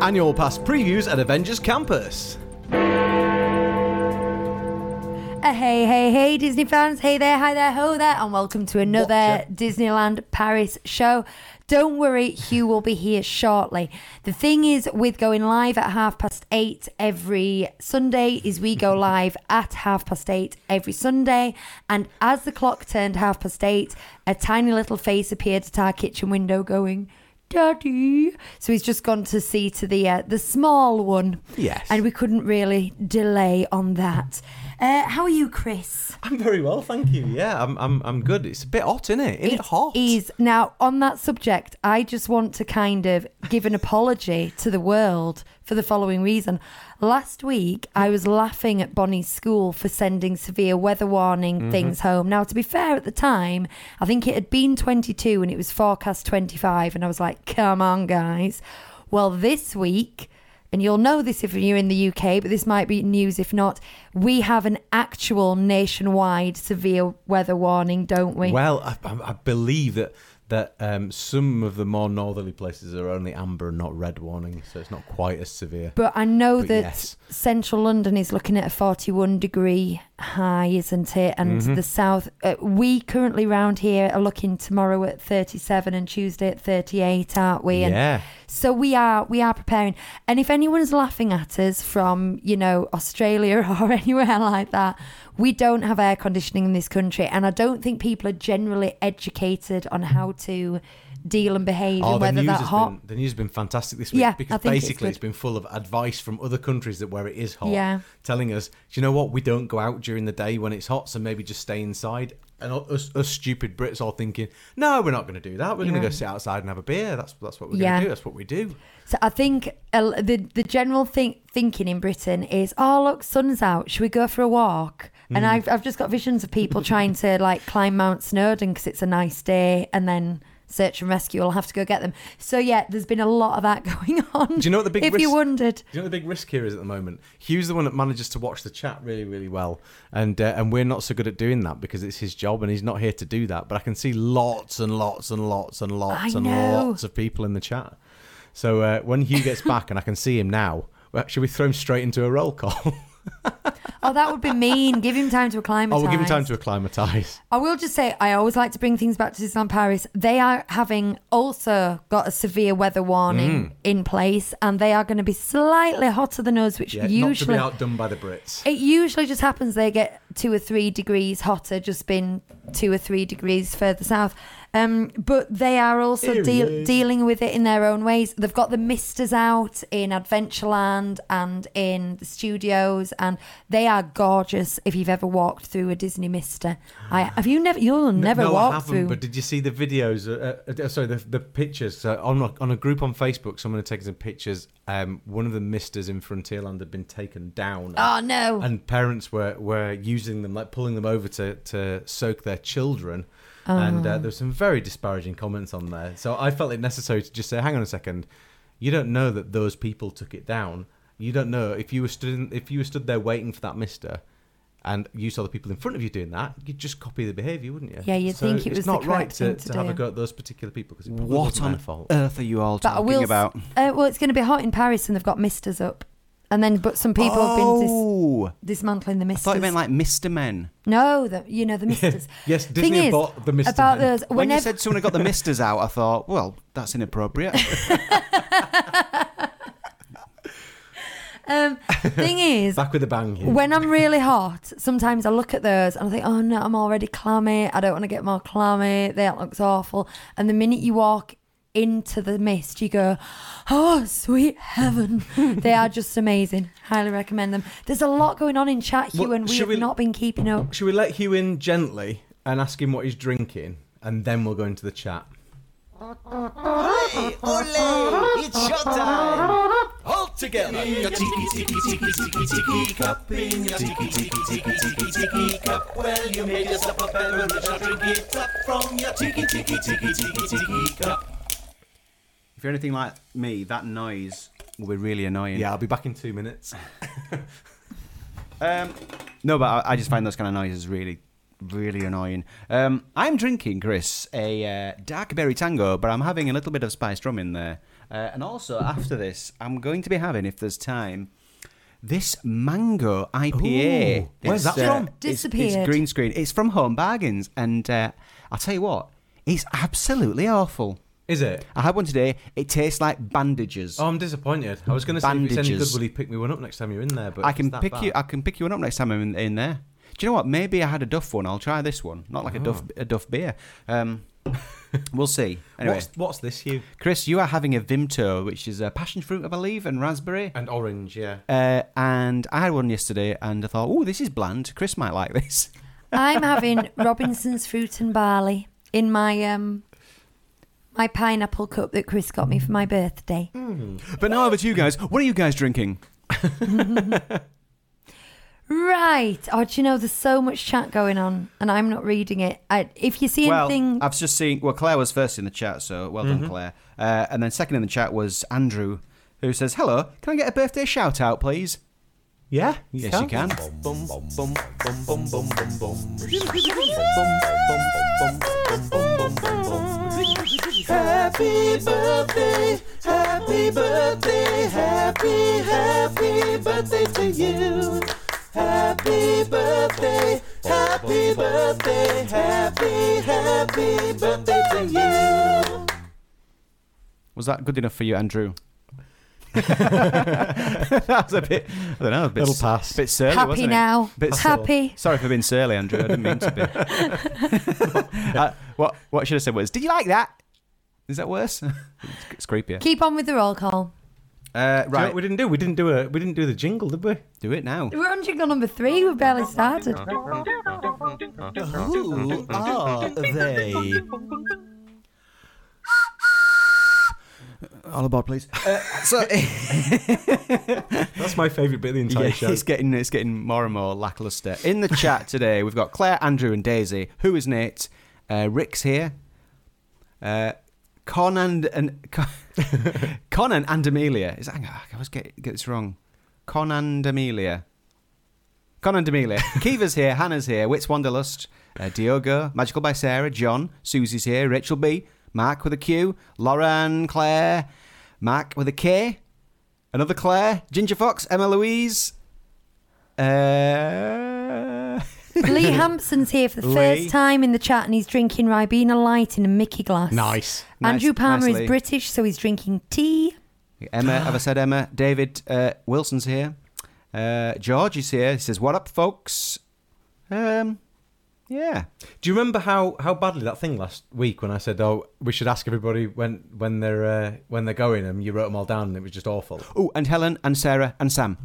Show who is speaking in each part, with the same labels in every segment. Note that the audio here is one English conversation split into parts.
Speaker 1: Annual pass previews at Avengers Campus.
Speaker 2: Uh, hey, hey, hey, Disney fans. Hey there, hi there, ho there, and welcome to another
Speaker 1: Watcher.
Speaker 2: Disneyland Paris show. Don't worry, Hugh will be here shortly. The thing is, with going live at half past eight every Sunday, is we go live at half past eight every Sunday. And as the clock turned half past eight, a tiny little face appeared at our kitchen window going, Daddy. So he's just gone to see to the uh, the small one.
Speaker 1: Yes.
Speaker 2: And we couldn't really delay on that. Uh, how are you, Chris?
Speaker 1: I'm very well, thank you. Yeah, I'm, I'm, I'm good. It's a bit hot, isn't it? Isn't it, hot?
Speaker 2: Is now on that subject. I just want to kind of give an apology to the world for the following reason. Last week, I was laughing at Bonnie's school for sending severe weather warning
Speaker 1: Mm-hmm.
Speaker 2: things home. Now, to be fair, at the time, I think it had been 22 and it was forecast 25, and I was like, "Come on, guys." Well, this week. And you'll know this if you're in the UK, but this might be news if not. We have an actual nationwide severe weather warning, don't we?
Speaker 1: Well, I, I I believe that that um, some of the more northerly places are only amber and not red warning, so it's not quite as severe.
Speaker 2: But I know
Speaker 1: But
Speaker 2: that
Speaker 1: yes.
Speaker 2: central London is looking at a 41 degree high, isn't it? And
Speaker 1: Mm-hmm.
Speaker 2: the south, uh, we currently round here are looking tomorrow at 37 and Tuesday at 38, aren't we? And
Speaker 1: yeah.
Speaker 2: so we are we are preparing. And if anyone's laughing at us from, you know, Australia or anywhere like that, we don't have air conditioning in this country and I don't think people are generally educated on how to deal and behave
Speaker 1: Oh,
Speaker 2: weather
Speaker 1: news,
Speaker 2: that hot.
Speaker 1: been, the news has been fantastic this week
Speaker 2: Yeah,
Speaker 1: because
Speaker 2: it's
Speaker 1: basically it's
Speaker 2: good.
Speaker 1: been full of advice from other countries that where it is hot,
Speaker 2: Yeah.
Speaker 1: telling us, do you know what, we don't go out during the day when it's hot, so maybe just stay inside. And us, us stupid Brits all thinking, no, we're not going to do that. We're going to go sit outside and have a beer. That's that's what we're
Speaker 2: Yeah.
Speaker 1: going to do. That's what we do.
Speaker 2: So I think uh, the the general think, thinking in Britain is, oh look, sun's out. Should we go for a walk? And
Speaker 1: Mm.
Speaker 2: I've I've just got visions of people trying to like climb Mount Snowdon because it's a nice day, and then search and rescue I'll have to go get them. So yeah, there's been a lot of that going on.
Speaker 1: Do you know what the big
Speaker 2: If you wondered,
Speaker 1: Do you know what the big risk here is at the moment? Hugh's the one that manages to watch the chat really, really well, and uh, and we're not so good at doing that because it's his job and he's not here to do that. But I can see lots and lots and lots and lots
Speaker 2: I
Speaker 1: and
Speaker 2: know.
Speaker 1: lots of people in the chat. So uh, when Hugh gets back and I can see him now, well, should we throw him straight into a roll call?
Speaker 2: oh that would be mean. Give him time to acclimatise.
Speaker 1: oh, we'll give him time to acclimatise.
Speaker 2: I will just say, I always like to bring things back to Disneyland Paris. They are having also got a severe weather warning mm. in place, and they are going to be slightly hotter than us, which
Speaker 1: Yeah, not to
Speaker 2: usually
Speaker 1: be outdone by the Brits.
Speaker 2: it usually just happens. They get two or three degrees hotter, just been two or three degrees further south. Um, but they are also
Speaker 1: Here he
Speaker 2: deal
Speaker 1: is.
Speaker 2: dealing with it in their own ways. They've got the misters out in Adventureland and in the studios, and they are gorgeous. If you've ever walked through a Disney mister, I have you never you'll never
Speaker 1: no,
Speaker 2: walk through.
Speaker 1: But did you see the videos? Uh, uh, sorry, the, the pictures so on a, on a group on Facebook. Someone had taken some pictures. Um, one of the misters in Frontierland had been taken down.
Speaker 2: oh no!
Speaker 1: and parents were, were using them, like pulling them over to, to soak their children. And uh, there were some very disparaging comments on there. So I felt it necessary to just say, hang on a second, you don't know that those people took it down. You don't know if you were stood in, if you were stood there waiting for that mister, and you saw the people in front of you doing that, you'd just copy the behaviour, wouldn't you?
Speaker 2: Yeah, you'd
Speaker 1: So
Speaker 2: think it
Speaker 1: it's
Speaker 2: was the
Speaker 1: not right
Speaker 2: correct
Speaker 1: to,
Speaker 2: to
Speaker 1: to have a go at those particular people because
Speaker 3: What on
Speaker 1: fault.
Speaker 3: earth are you all
Speaker 2: But
Speaker 3: talking
Speaker 2: will.
Speaker 3: about?
Speaker 2: Uh, well, it's going to be hot in Paris, and they've got misters up. And then, but some people have been dis-
Speaker 3: Oh,
Speaker 2: dismantling the
Speaker 3: I
Speaker 2: misters.
Speaker 3: thought you meant like Mr. Men.
Speaker 2: No, the, you know the misters.
Speaker 1: Yes,
Speaker 2: Thing
Speaker 1: Disney
Speaker 2: is,
Speaker 1: bought the Mr.
Speaker 2: about
Speaker 1: Men.
Speaker 2: those.
Speaker 3: When
Speaker 2: Whenever,
Speaker 3: you said someone got the misters out, I thought, well, that's inappropriate.
Speaker 2: um, thing is,
Speaker 1: Back with a bang here.
Speaker 2: when I'm really hot, sometimes I look at those and I think, oh no, I'm already clammy. I don't want to get more clammy. That looks awful. And the minute you walk into the mist, you go, oh, sweet heaven. they are just amazing. Highly recommend them. There's a lot going on in chat, Hugh,
Speaker 1: Well,
Speaker 2: and we
Speaker 1: should
Speaker 2: have
Speaker 1: we-
Speaker 2: not been keeping up.
Speaker 1: Should we let Hugh in gently and ask him what he's drinking, and then we'll go into the chat?
Speaker 4: Hey, ole, it's showtime. Halt together.
Speaker 5: Your tiki tiki tiki tiki tiki cup in your tiki tiki tiki tiki tiki cup. Well, you made yourself a beverage, now drink it up from your tiki tiki tiki tiki tiki cup.
Speaker 3: If you're anything like me, that noise will be really annoying.
Speaker 1: Yeah, I'll be back in two minutes.
Speaker 3: Um, no, but I, I just find those kind of noises really, really annoying. Um, I'm drinking, Chris, a uh, dark berry tango, but I'm having a little bit of spiced rum in there. Uh, and also, after this, I'm going to be having, if there's time, this mango IPA.
Speaker 1: Ooh, where's
Speaker 3: It's,
Speaker 1: that from?
Speaker 3: It's, it's green screen. It's from Home Bargains, and uh, I'll tell you what, it's absolutely awful.
Speaker 1: Is it?
Speaker 3: I had one today. It tastes like bandages.
Speaker 1: Oh, I'm disappointed. I was going to say if it's any good, will you pick me one up next time you're in there? But
Speaker 3: I can pick
Speaker 1: bad-
Speaker 3: you. I can pick you one up next time I'm in, in there. Do you know what? Maybe I had a Duff one. I'll try this one. Not like a Duff a Duff beer. Um, we'll see. Anyway,
Speaker 1: What's, what's this, Hugh?
Speaker 3: Chris, you are having a Vimto, which is a passion fruit, I believe, and raspberry.
Speaker 1: And orange, yeah.
Speaker 3: Uh, and I had one yesterday, and I thought, oh, this is bland. Chris might like this.
Speaker 2: I'm having Robinson's fruit and barley in my um my pineapple cup that Chris got me for my birthday.
Speaker 3: But now over to you guys. What are you guys drinking?
Speaker 2: Right. Oh, do you know there's so much chat going on and I'm not reading it. I, if you see
Speaker 3: well,
Speaker 2: anything
Speaker 3: I've just seen. Well, Claire was first in the chat, so well done, Claire. Uh, and then second in the chat was Andrew, who says, "Hello, can I get a birthday shout out, please?"
Speaker 1: Yeah?
Speaker 3: yes, you can.
Speaker 5: Happy birthday, happy birthday, happy, happy birthday to you. Happy birthday, happy birthday, happy, happy birthday to you.
Speaker 3: Was that good enough for you, Andrew? that was a bit. I don't know. A bit,
Speaker 1: Little pass.
Speaker 3: bit surly,
Speaker 2: happy
Speaker 3: wasn't it?
Speaker 2: now.
Speaker 3: Bit
Speaker 2: happy.
Speaker 3: Sorry for being surly, Andrew. I didn't mean to be. uh, what what I should have said was, "Did you like that?" Is that worse? it's creepier.
Speaker 2: Keep on with the roll call.
Speaker 3: Uh,
Speaker 1: Do you know what
Speaker 3: right,
Speaker 1: we didn't do? We didn't do a we didn't do the jingle, did we?
Speaker 3: do it now.
Speaker 2: We're on jingle number three. We've barely started.
Speaker 4: Who are they?
Speaker 3: All aboard, please. Uh, so
Speaker 1: That's my favourite bit of the entire
Speaker 3: yeah,
Speaker 1: show.
Speaker 3: it's getting it's getting more and more lackluster. In the chat today, we've got Claire, Andrew, and Daisy. Who is Nate? Uh, Rick's here. Uh, Conan and Conan and Amelia. Is that, hang on, I always get get this wrong. Conan and Amelia. Conan and Amelia. Kiva's here. Hannah's here. Wits Wanderlust. Uh, Diogo. Magical by Sarah. John. Susie's here. Rachel B. Mark with a Q. Lauren. Claire. Mark with a K. Another Claire. Ginger Fox. Emma Louise. Uh,
Speaker 2: Lee Hampson's here for the
Speaker 3: Lee.
Speaker 2: first time in the chat and he's drinking Ribena Light in a Mickey glass.
Speaker 1: Nice.
Speaker 2: Andrew
Speaker 3: Nice-
Speaker 2: Palmer
Speaker 3: nicely.
Speaker 2: is British, so he's drinking tea.
Speaker 3: Emma, have I said Emma? David uh, Wilson's here. Uh, George is here. He says, "What up, folks?" Um, yeah.
Speaker 1: Do you remember how, how badly that thing last week when I said, "Oh, we should ask everybody when when they're uh, when they're going," and you wrote them all down, and it was just awful.
Speaker 3: Oh, and Helen and Sarah and Sam.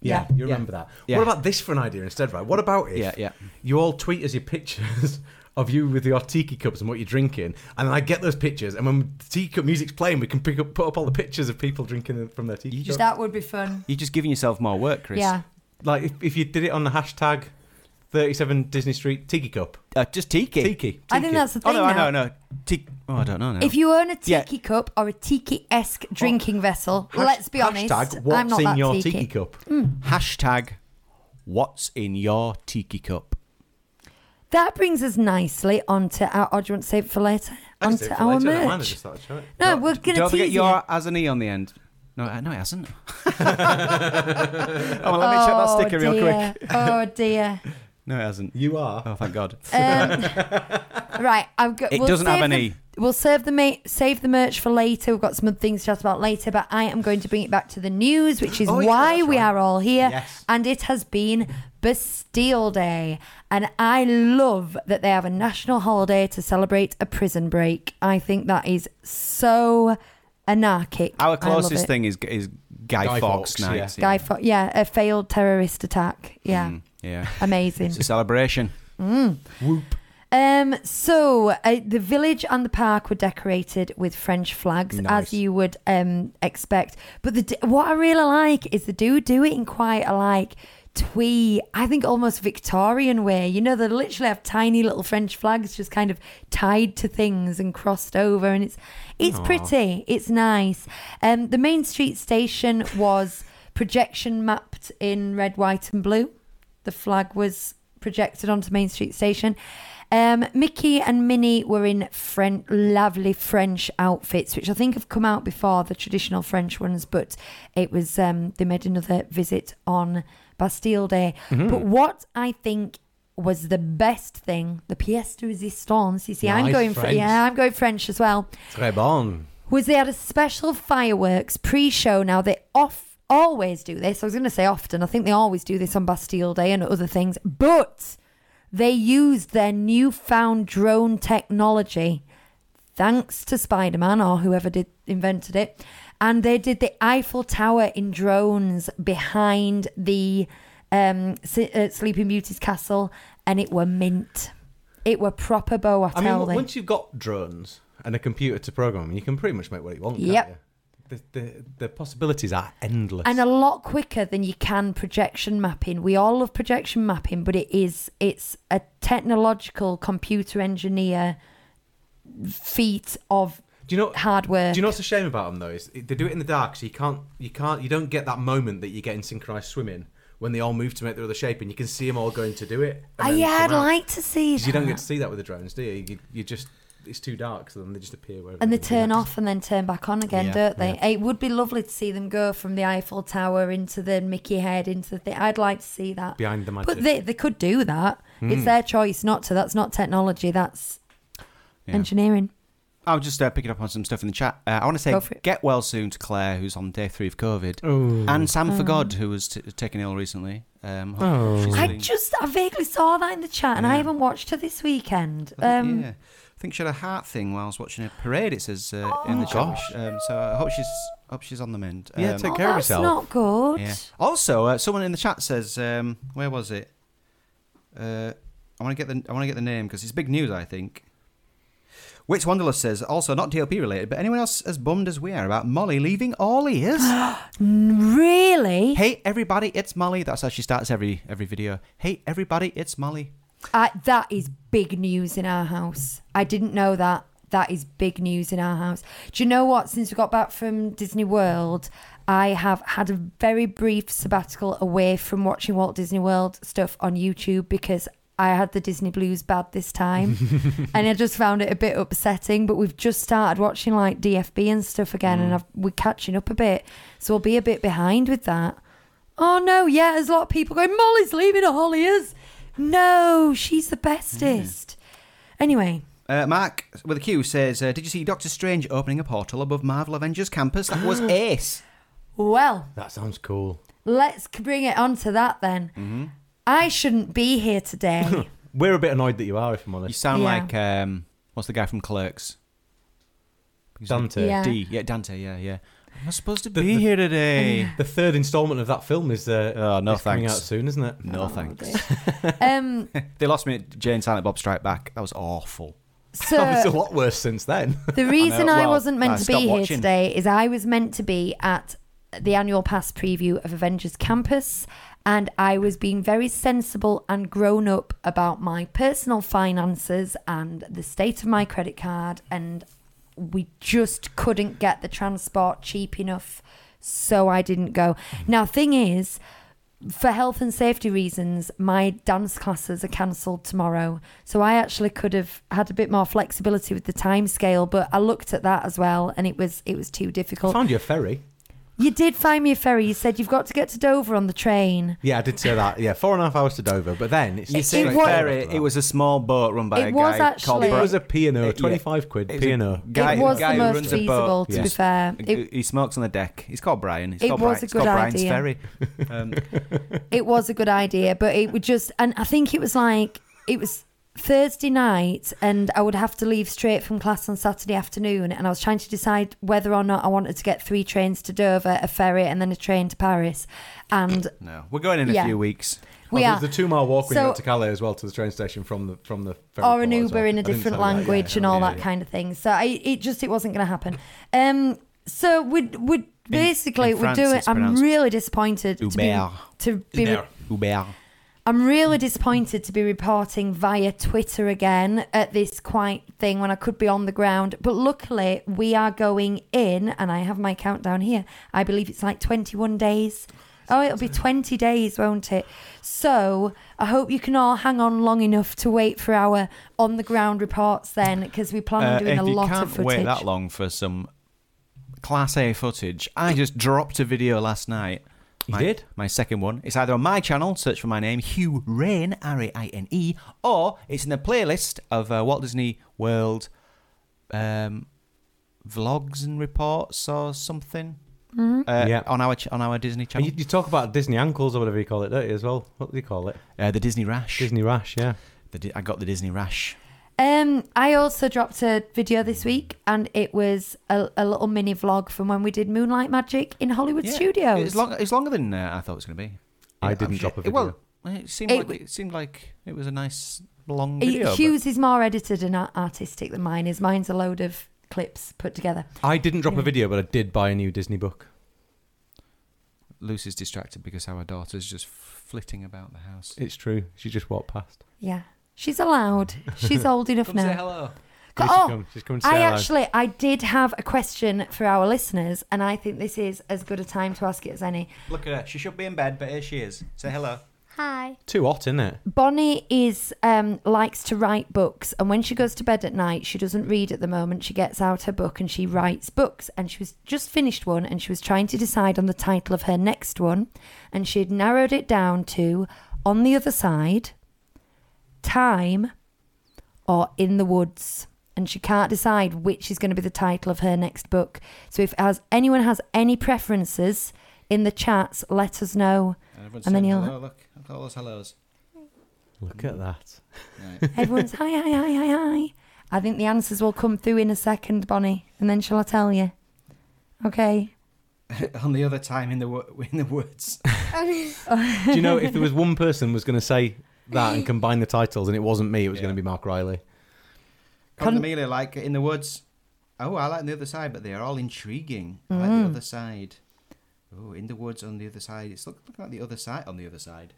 Speaker 1: Yeah,
Speaker 2: Yeah.
Speaker 1: you remember that.
Speaker 3: Yeah.
Speaker 1: What about this for an idea instead, right? What about if
Speaker 3: Yeah, yeah.
Speaker 1: you all tweet us your pictures of you with your tiki cups and what you're drinking, and then I get those pictures, and when the tiki cup music's playing, we can pick up, put up all the pictures of people drinking from their tiki
Speaker 3: You
Speaker 1: cups.
Speaker 3: just-
Speaker 2: That would be fun.
Speaker 3: You're just giving yourself more work, Chris.
Speaker 2: Yeah.
Speaker 1: Like if, if you did it on the hashtag 37 Disney Street tiki cup.
Speaker 3: Uh, just tiki.
Speaker 1: Tiki.
Speaker 2: I think that's the
Speaker 3: Oh
Speaker 2: thing
Speaker 3: no, I
Speaker 2: now.
Speaker 3: know, no. Tiki. Oh, I don't know. No.
Speaker 2: If you own a
Speaker 3: Yeah.
Speaker 2: tiki cup or a tiki-esque drinking vessel,
Speaker 1: Hash-
Speaker 2: let's be honest,
Speaker 1: Hashtag what's
Speaker 2: I'm not
Speaker 1: in
Speaker 2: that
Speaker 1: your
Speaker 2: tiki.
Speaker 1: tiki cup.
Speaker 3: hashtag What's in your tiki cup?
Speaker 2: That brings us nicely onto our. Or do you want to save it for later? Onto
Speaker 1: for
Speaker 2: our
Speaker 1: later, I
Speaker 2: merch.
Speaker 1: just started showing.
Speaker 2: No, we're going to
Speaker 3: Don't forget
Speaker 2: tease
Speaker 3: your as an e on the end. No, uh, no, it hasn't. oh, well, let me check that
Speaker 2: Oh,
Speaker 3: sticker real
Speaker 2: dear.
Speaker 3: quick.
Speaker 2: oh dear.
Speaker 3: No, it hasn't.
Speaker 1: You are.
Speaker 3: Oh, thank God.
Speaker 2: Um, right, I've got.
Speaker 3: It
Speaker 2: we'll
Speaker 3: doesn't have
Speaker 2: save
Speaker 3: an
Speaker 2: the-
Speaker 3: E.
Speaker 2: We'll save the ma- save the merch for later. We've got some other things to chat about later, but I am going to bring it back to the news, which is
Speaker 1: Oh, yeah,
Speaker 2: why
Speaker 1: that's
Speaker 2: we
Speaker 1: right.
Speaker 2: are all here.
Speaker 1: Yes.
Speaker 2: And it has been Bastille Day, and I love that they have a national holiday to celebrate a prison break. I think that is so anarchic.
Speaker 3: Our
Speaker 2: love
Speaker 3: closest
Speaker 2: it.
Speaker 3: thing is is Guy,
Speaker 1: Guy
Speaker 3: Fawkes
Speaker 1: Fawkes,
Speaker 3: night.
Speaker 2: Guy, Fawkes, yeah, a failed terrorist attack. Yeah,
Speaker 3: Mm, yeah.
Speaker 2: amazing.
Speaker 3: It's a celebration.
Speaker 1: Whoop.
Speaker 2: Um, so uh, the village and the park were decorated with French flags,
Speaker 1: Nice.
Speaker 2: as you would um, expect. But the what I really like is they do do it in quite a like twee, I think almost Victorian way. You know, they literally have tiny little French flags just kind of tied to things and crossed over, and it's it's pretty. It's nice. Um, the main street station was projection mapped in red, white, and blue. The flag was projected onto Main Street Station. Um, Mickey and Minnie were in French, lovely French outfits, which I think have come out before the traditional French ones, but it was um, they made another visit on Bastille Day. But what I think was the best thing, the pièce de résistance. You see, I'm going Fr-
Speaker 1: French.
Speaker 2: yeah, I'm going French as well
Speaker 1: Très bon.
Speaker 2: was they had a special fireworks pre-show. Now they off always do this. I was going to say often. I think they always do this on Bastille Day and other things. But they used their newfound drone technology, thanks to Spider-Man or whoever did invented it, and they did the Eiffel Tower in drones behind the um, uh, Sleeping Beauty's castle, and it were mint. It were proper bow, I
Speaker 1: I mean, once you've got drones and a computer to program, you can pretty much make what you want.
Speaker 2: Yep.
Speaker 1: The, the, the possibilities are endless.
Speaker 2: and a lot quicker than you can projection mapping. We all love projection mapping, but it is it's a technological computer engineer feat of
Speaker 1: do you know?
Speaker 2: hard work.
Speaker 1: Do you know what's a shame about them though? Is they do it in the dark, so you can't, you can't, you don't get that moment that you get in synchronized swimming when they all move to make their other shape, and you can see them all going to do it.
Speaker 2: Ah, yeah, I'd
Speaker 1: out.
Speaker 2: like to see
Speaker 1: 'Cause you don't get to see that with the drones, do you? You, you just it's too dark, so then they just appear wherever.
Speaker 2: and they
Speaker 1: want.
Speaker 2: turn off and then turn back on again,
Speaker 3: Yeah,
Speaker 2: don't they? It would be lovely to see them go from the Eiffel Tower into the Mickey head into the thing. I'd like to see that.
Speaker 1: behind the magic.
Speaker 2: But they they could do that.
Speaker 1: Hmm.
Speaker 2: It's their choice not to. That's not technology. That's
Speaker 3: Yeah.
Speaker 2: engineering.
Speaker 3: I'll just uh, picking up on some stuff in the chat. Uh, I want to say
Speaker 2: Go for it.
Speaker 3: get well soon to Claire, who's on day three of COVID,
Speaker 1: oh.
Speaker 3: and Sam for God, who was t- taken ill recently. Um,
Speaker 1: Oh.
Speaker 2: I just I vaguely saw that in the chat, and I haven't watched her this weekend. Um,
Speaker 3: yeah. I think she had a heart thing while I was watching a parade. It says uh, in the
Speaker 2: Oh,
Speaker 3: chat.
Speaker 1: gosh.
Speaker 3: Um, so I hope she's hope she's on the mend.
Speaker 1: Yeah,
Speaker 3: Um,
Speaker 1: take
Speaker 2: oh,
Speaker 1: care of yourself.
Speaker 2: that's not good.
Speaker 3: Yeah. Also, uh, someone in the chat says, um, "Where was it?" Uh, I want to get the I want to get the name because it's big news. I think. Which Wanderlust says, also not DLP related, but anyone else as bummed as we are about Molly leaving AllEars?
Speaker 2: Really?
Speaker 3: hey everybody, it's Molly. That's how she starts every every video. Hey everybody, it's Molly.
Speaker 2: I, that is big news in our house. I didn't know that. That is big news in our house. Do you know what? Since we got back from Disney World, I have had a very brief sabbatical away from watching Walt Disney World stuff on YouTube because I had the Disney blues bad this time. and I just found it a bit upsetting. But we've just started watching like DFB and stuff again, and mm. I've, we're catching up a bit. So we'll be a bit behind with that. Oh no, yeah, there's a lot of people going, Molly's leaving Holly is. No, she's the bestest. Anyway,
Speaker 3: Uh, Mark with a Q says, uh, "Did you see Doctor Strange opening a portal above Marvel Avengers campus? That was ace."
Speaker 2: well,
Speaker 1: That sounds cool.
Speaker 2: let's c- bring it on to that then. I shouldn't be here today.
Speaker 1: We're a bit annoyed that you are, if I'm honest.
Speaker 3: You
Speaker 1: honest.
Speaker 3: sound
Speaker 2: Yeah.
Speaker 3: like um, what's the guy from Clerks?
Speaker 1: Dante.
Speaker 2: Yeah.
Speaker 3: D. Yeah, Dante. Yeah, yeah. I'm not supposed to be here today.
Speaker 1: The third instalment of that film is uh,
Speaker 3: Oh, no
Speaker 1: is coming
Speaker 3: thanks.
Speaker 1: out soon, isn't it?
Speaker 3: No
Speaker 2: Oh,
Speaker 3: thanks.
Speaker 2: dear. um,
Speaker 3: They lost me at Jay and Silent Bob Strike Back. That was awful.
Speaker 1: It's a lot worse since then.
Speaker 2: the reason I,
Speaker 3: well,
Speaker 2: wasn't meant
Speaker 3: I
Speaker 2: to be here
Speaker 3: watching.
Speaker 2: today is I was meant to be at the annual pass preview of Avengers Campus. And I was being very sensible and grown up about my personal finances and the state of my credit card. And we just couldn't get the transport cheap enough. So I didn't go. Mm. Now, thing is, for health and safety reasons, my dance classes are cancelled tomorrow. So I actually could have had a bit more flexibility with the time scale, but I looked at that as well and it was it was too difficult.
Speaker 1: I Found your ferry.
Speaker 2: You did find me a ferry. You said you've got to get to Dover on the train.
Speaker 1: Yeah, I did say that. Yeah, four and a half hours to Dover, but then it's
Speaker 3: You
Speaker 2: It-
Speaker 3: say
Speaker 2: it was-
Speaker 3: ferry. It was a small boat run by
Speaker 2: It
Speaker 3: a
Speaker 2: was
Speaker 3: guy
Speaker 2: actually-
Speaker 3: called.
Speaker 1: It
Speaker 3: Bert.
Speaker 1: was a P&O,
Speaker 3: Uh, yeah.
Speaker 1: 25 quid
Speaker 3: It was a
Speaker 1: P&O.
Speaker 3: Guy,
Speaker 2: it was
Speaker 3: guy
Speaker 2: the
Speaker 3: who
Speaker 2: most
Speaker 3: runs a
Speaker 2: feasible,
Speaker 3: boat.
Speaker 2: to
Speaker 1: Yeah.
Speaker 2: be fair.
Speaker 3: He-
Speaker 2: It,
Speaker 3: he smokes on the deck. He's called Brian. It's
Speaker 2: It
Speaker 3: called
Speaker 2: was
Speaker 3: Brian.
Speaker 2: a
Speaker 3: It's called
Speaker 2: good
Speaker 3: Brian's
Speaker 2: idea.
Speaker 3: Ferry. Um,
Speaker 2: it was a good idea, but it would just, and I think it was like, it was Thursday night, and I would have to leave straight from class on Saturday afternoon. And I was trying to decide whether or not I wanted to get three trains to Dover, a ferry, and then a train to Paris. And
Speaker 3: no, we're going in a
Speaker 2: Yeah.
Speaker 3: few weeks.
Speaker 2: We
Speaker 1: oh,
Speaker 2: are.
Speaker 1: The two mile walk we
Speaker 2: So-
Speaker 1: went to Calais as well to the train station from the from the ferry
Speaker 2: or an Uber
Speaker 1: well.
Speaker 2: in a
Speaker 1: I didn't
Speaker 2: different
Speaker 1: say that, yeah,
Speaker 2: language
Speaker 1: yeah,
Speaker 2: and all
Speaker 1: yeah,
Speaker 2: that
Speaker 1: yeah.
Speaker 2: kind of thing. So I, it just it wasn't going to happen. Um, so we would basically
Speaker 3: in
Speaker 2: we're
Speaker 3: France
Speaker 2: doing. I'm really disappointed to be
Speaker 3: Uber.
Speaker 2: to be.
Speaker 1: Uber.
Speaker 3: Uber.
Speaker 2: I'm really disappointed to be reporting via Twitter again at this quite thing when I could be on the ground. But luckily, we are going in, and I have my countdown here. I believe it's like 21 days. Oh, it'll be 20 days, won't it? So I hope you can all hang on long enough to wait for our on the ground reports then, because we plan on
Speaker 3: Uh,
Speaker 2: doing
Speaker 3: if
Speaker 2: a lot of footage.
Speaker 3: wait that long for some Class A footage, I just dropped a video last night.
Speaker 1: You
Speaker 3: my,
Speaker 1: did?
Speaker 3: My second one. It's either on my channel, search for my name, Hugh Raine, R A I N E, or it's in the playlist of uh, Walt Disney World um, vlogs and reports or something.
Speaker 2: Mm-hmm.
Speaker 3: Uh,
Speaker 1: Yeah.
Speaker 3: on our ch- on our Disney channel,
Speaker 1: you, you talk about Disney ankles or whatever you call it, don't you, as well? What do you call it?
Speaker 3: uh, the Disney Rash.
Speaker 1: Disney rash, yeah.
Speaker 3: The Di- I got the Disney Rash.
Speaker 2: Um, I also dropped a video this week, and it was a, a little mini vlog from when we did Moonlight Magic in Hollywood
Speaker 3: Yeah.
Speaker 2: Studios.
Speaker 3: It's, long, it's longer than uh, I thought it was going to be.
Speaker 1: I didn't
Speaker 3: I'm
Speaker 1: drop
Speaker 3: sure-
Speaker 1: a
Speaker 3: Well,
Speaker 1: video.
Speaker 3: it seemed
Speaker 2: It
Speaker 3: like
Speaker 2: w-
Speaker 3: it seemed like it was a nice long
Speaker 2: It-
Speaker 3: video. but-
Speaker 2: Hugh's is more edited and art- artistic than mine is. Mine's a load of clips put together.
Speaker 1: I didn't drop
Speaker 2: Yeah.
Speaker 1: a video, but I did buy a new Disney book.
Speaker 3: Lucy's distracted because our daughter's just flitting about the house.
Speaker 1: It's true. She just walked past.
Speaker 2: Yeah, she's allowed. She's old enough now.
Speaker 3: Say hello.
Speaker 2: Co-
Speaker 1: Here she
Speaker 2: oh,
Speaker 1: come. She's coming to say
Speaker 2: I
Speaker 1: hello.
Speaker 2: actually, I did have a question for our listeners, and I think this is as good a time to ask it as any.
Speaker 3: Look at her. She should be in bed, but here she is. Say hello.
Speaker 6: Hi.
Speaker 1: Too hot, isn't it?
Speaker 2: Bonnie is um, likes to write books, and when she goes to bed at night, she doesn't read at the moment. She gets out her book and she writes books. And she was just finished one, and she was trying to decide on the title of her next one, and she had narrowed it down to "On the Other Side," "Time," or "In the Woods." And she can't decide which is going to be the title of her next book. So if has anyone has any preferences in the chats, let us know.
Speaker 3: And,
Speaker 2: And then you'll-
Speaker 3: hello. Look, look at all those hellos.
Speaker 1: Look at that.
Speaker 3: Right.
Speaker 2: Everyone's hi, hi, hi, hi, hi. I think the answers will come through in a second, Bonnie, and then shall I tell you? Okay.
Speaker 3: On the other time in the wo- in the woods.
Speaker 1: Do you know if there was one person was going to say that and combine the titles and it wasn't me, it was
Speaker 3: Yeah.
Speaker 1: going to be Mark Riley.
Speaker 2: Con-
Speaker 3: Con Amelia, like in the woods. Oh, I like the other side, but they are all intriguing. I like
Speaker 2: Mm.
Speaker 3: the other side. Oh, in the woods on the other side. It's look, look like the other side on the other side.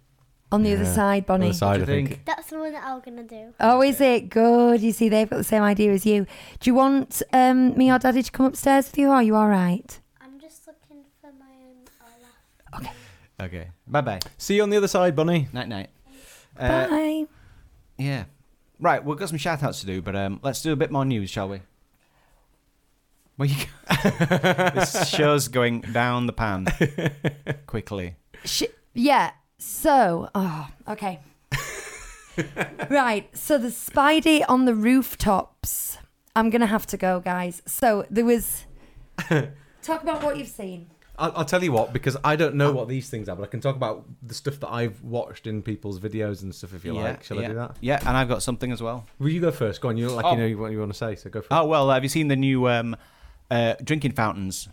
Speaker 2: On the other side, Bonnie.
Speaker 1: Other side,
Speaker 3: do
Speaker 1: I think.
Speaker 3: think?
Speaker 6: That's the one that I'm gonna do.
Speaker 2: Oh, is it good? You see, they've got the same idea as you. Do you want um, me or Daddy to come upstairs with you? Or are you all right?
Speaker 6: I'm just looking for my own Olaf.
Speaker 3: Okay. Bye bye.
Speaker 1: See you on the other side, Bunny.
Speaker 3: Night night. Uh,
Speaker 2: Bye.
Speaker 3: yeah. Right, we've got some shout outs to do, but um, let's do a bit more news, shall we? Well, you this show's going down the pan quickly.
Speaker 2: Sh- yeah. So, oh, okay. right. So the Spidey on the rooftops. I'm gonna have to go, guys. So there was. Talk about what you've seen.
Speaker 1: I'll, I'll tell you what, because I don't know what these things are, but I can talk about the stuff that I've watched in people's videos and stuff if you like. Shall
Speaker 3: yeah.
Speaker 1: I do that?
Speaker 3: Yeah, and I've got something as well.
Speaker 1: Will you go first? Go on. You look like
Speaker 3: Oh.
Speaker 1: you know what you want to say, so go for it.
Speaker 3: Oh well, have you seen the new um, uh, drinking fountains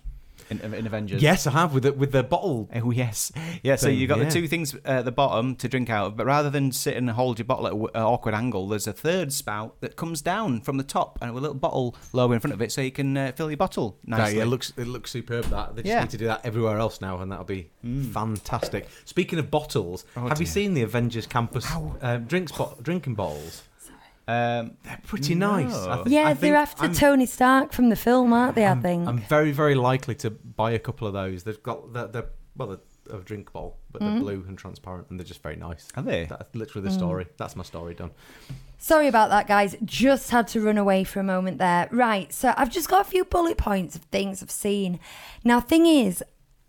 Speaker 3: in, in Avengers?
Speaker 1: Yes, I have with the, with the bottle.
Speaker 3: Oh yes, yeah. So
Speaker 1: Thing,
Speaker 3: you got
Speaker 1: yeah.
Speaker 3: the two things at the bottom to drink out of, but rather than sit and hold your bottle at an awkward angle, there's a third spout that comes down from the top and a little bottle lower in front of it, so you can uh, fill your bottle nicely.
Speaker 1: yeah, it looks it looks superb. That they just
Speaker 3: Yeah.
Speaker 1: need to do that everywhere else now, and that'll be fantastic. Speaking of bottles,
Speaker 3: Oh,
Speaker 1: have you seen the Avengers Campus um, drinks bo- drinking bottles?
Speaker 3: Um,
Speaker 1: They're pretty nice. I th-
Speaker 2: Yeah,
Speaker 1: I
Speaker 2: they're after
Speaker 1: I'm-
Speaker 2: Tony Stark from the film, aren't they? I think.
Speaker 1: I'm very very likely to buy a couple of those. They've got the the well the a drink bowl, but
Speaker 2: Mm-hmm.
Speaker 1: they're blue and transparent, and they're just very nice.
Speaker 3: are they?
Speaker 1: That's literally
Speaker 2: Mm.
Speaker 1: the story. That's my story done.
Speaker 2: Sorry about that, guys. Just had to run away for a moment there. Right, so I've just got a few bullet points of things I've seen. Now, thing is,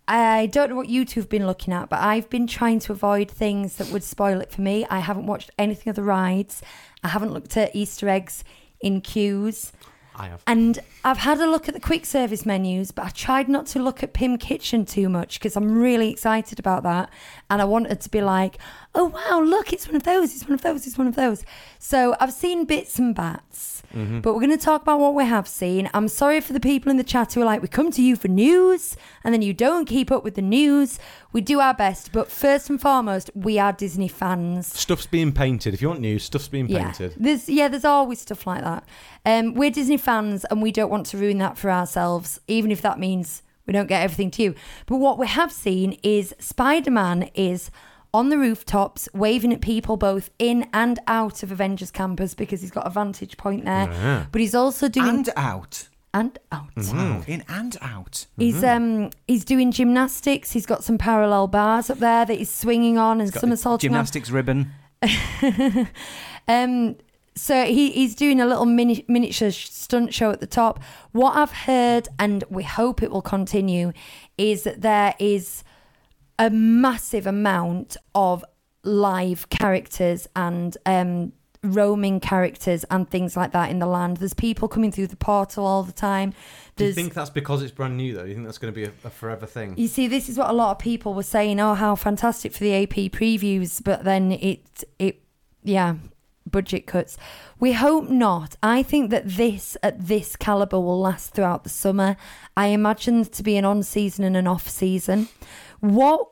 Speaker 2: I don't know what you two have been looking at, but I've been trying to avoid things that would spoil it for me. I haven't watched anything of the rides. I haven't looked at Easter eggs in queues.
Speaker 1: I have.
Speaker 2: And I've had a look at the quick service menus, but I tried not to look at PYM Kitchen too much because I'm really excited about that. And I wanted to be like, oh, wow, look, it's one of those, it's one of those, it's one of those. So I've seen bits and bats. But we're going to talk about what we have seen. I'm sorry for the people in the chat who are like, we come to you for news and then you don't keep up with the news. We do our best. But first and foremost, we are Disney fans.
Speaker 1: Stuff's being painted. If you want news, stuff's being painted.
Speaker 2: Yeah, there's yeah, there's always stuff like that. Um, we're Disney fans, and we don't want to ruin that for ourselves, even if that means we don't get everything to you. But what we have seen is Spider Man is on the rooftops waving at people both in and out of Avengers Campus because he's got a vantage point there.
Speaker 1: Yeah.
Speaker 2: But he's also doing
Speaker 3: And out.
Speaker 2: and out.
Speaker 3: Wow. In and out.
Speaker 2: He's um he's doing gymnastics. He's got some parallel bars up there that he's swinging on and
Speaker 3: Got a
Speaker 2: somersaulting on.
Speaker 3: Gymnastics ribbon.
Speaker 2: Um, so he, he's doing a little mini, miniature sh- stunt show at the top. What I've heard, and we hope it will continue, is that there is a massive amount of live characters and um, roaming characters and things like that in the land. There's people coming through the portal all the time.
Speaker 1: Do you think that's because it's brand new, though? Do you think that's going to be a, a forever thing?
Speaker 2: you see, this is what a lot of people were saying. Oh, how fantastic for the AP previews, but then it it yeah, budget cuts. We hope not. I think that this at this caliber will last throughout the summer. I imagine to be an on season and an off season. What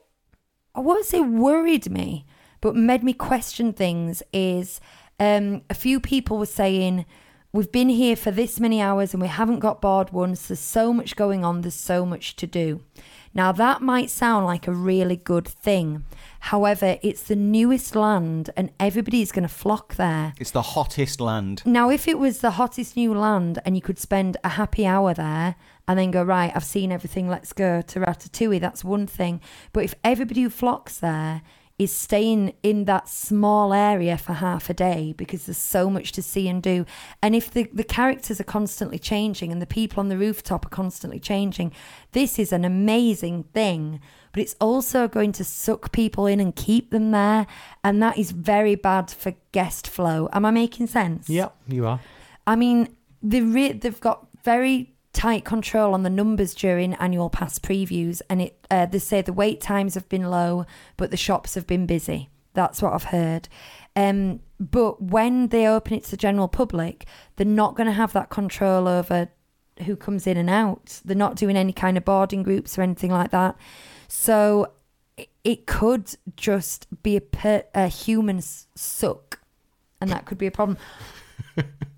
Speaker 2: I won't say worried me, but made me question things is um, a few people were saying we've been here for this many hours and we haven't got bored once. There's so much going on. There's so much to do. Now that might sound like a really good thing. However, it's the newest land and everybody's going to flock there.
Speaker 3: It's the hottest land.
Speaker 2: Now, if it was the hottest new land and you could spend a happy hour there and then go, right, I've seen everything, let's go to Ratatouille, that's one thing. But if everybody who flocks there is staying in that small area for half a day because there's so much to see and do, and if the, the characters are constantly changing and the people on the rooftop are constantly changing, this is an amazing thing. But it's also going to suck people in and keep them there. And that is very bad for guest flow. Am I making sense?
Speaker 1: Yep, you are.
Speaker 2: I mean, they re- they've got very tight control on the numbers during annual pass previews, and it uh, they say the wait times have been low, but the shops have been busy. That's what I've heard. Um, but when they open it to the general public, they're not going to have that control over who comes in and out. They're not doing any kind of boarding groups or anything like that. So it, could just be a, per, a human suck, and that could be a problem.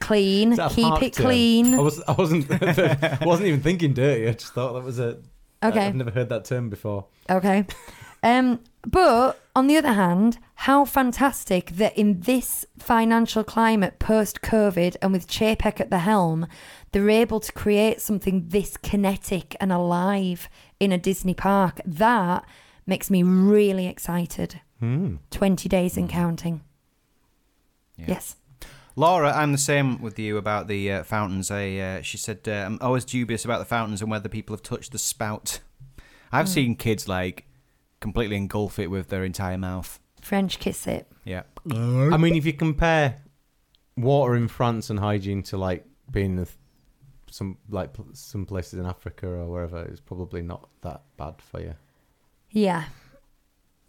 Speaker 2: Clean,
Speaker 1: Is that a
Speaker 2: keep it
Speaker 1: term?
Speaker 2: clean.
Speaker 1: I, was, I wasn't. I wasn't even thinking dirty. I just thought that was a.
Speaker 2: Okay.
Speaker 1: I've never heard that term before.
Speaker 2: Okay. Um, but on the other hand, how fantastic that in this financial climate post COVID and with Chapek at the helm, they're able to create something this kinetic and alive in a Disney park. That makes me really excited.
Speaker 1: Hmm.
Speaker 2: 20 days and counting.
Speaker 3: Yeah.
Speaker 2: Yes.
Speaker 3: Laura, I'm the same with you about the uh, fountains. I, uh, she said, uh, I'm always dubious about the fountains and whether people have touched the spout. I've
Speaker 2: Hmm.
Speaker 3: seen kids like completely engulf it with their entire mouth.
Speaker 2: French kiss it.
Speaker 3: Yeah.
Speaker 1: I mean, if you compare water in France and hygiene to like being the, some like some places in Africa or wherever, it's probably not that bad for you.
Speaker 2: Yeah.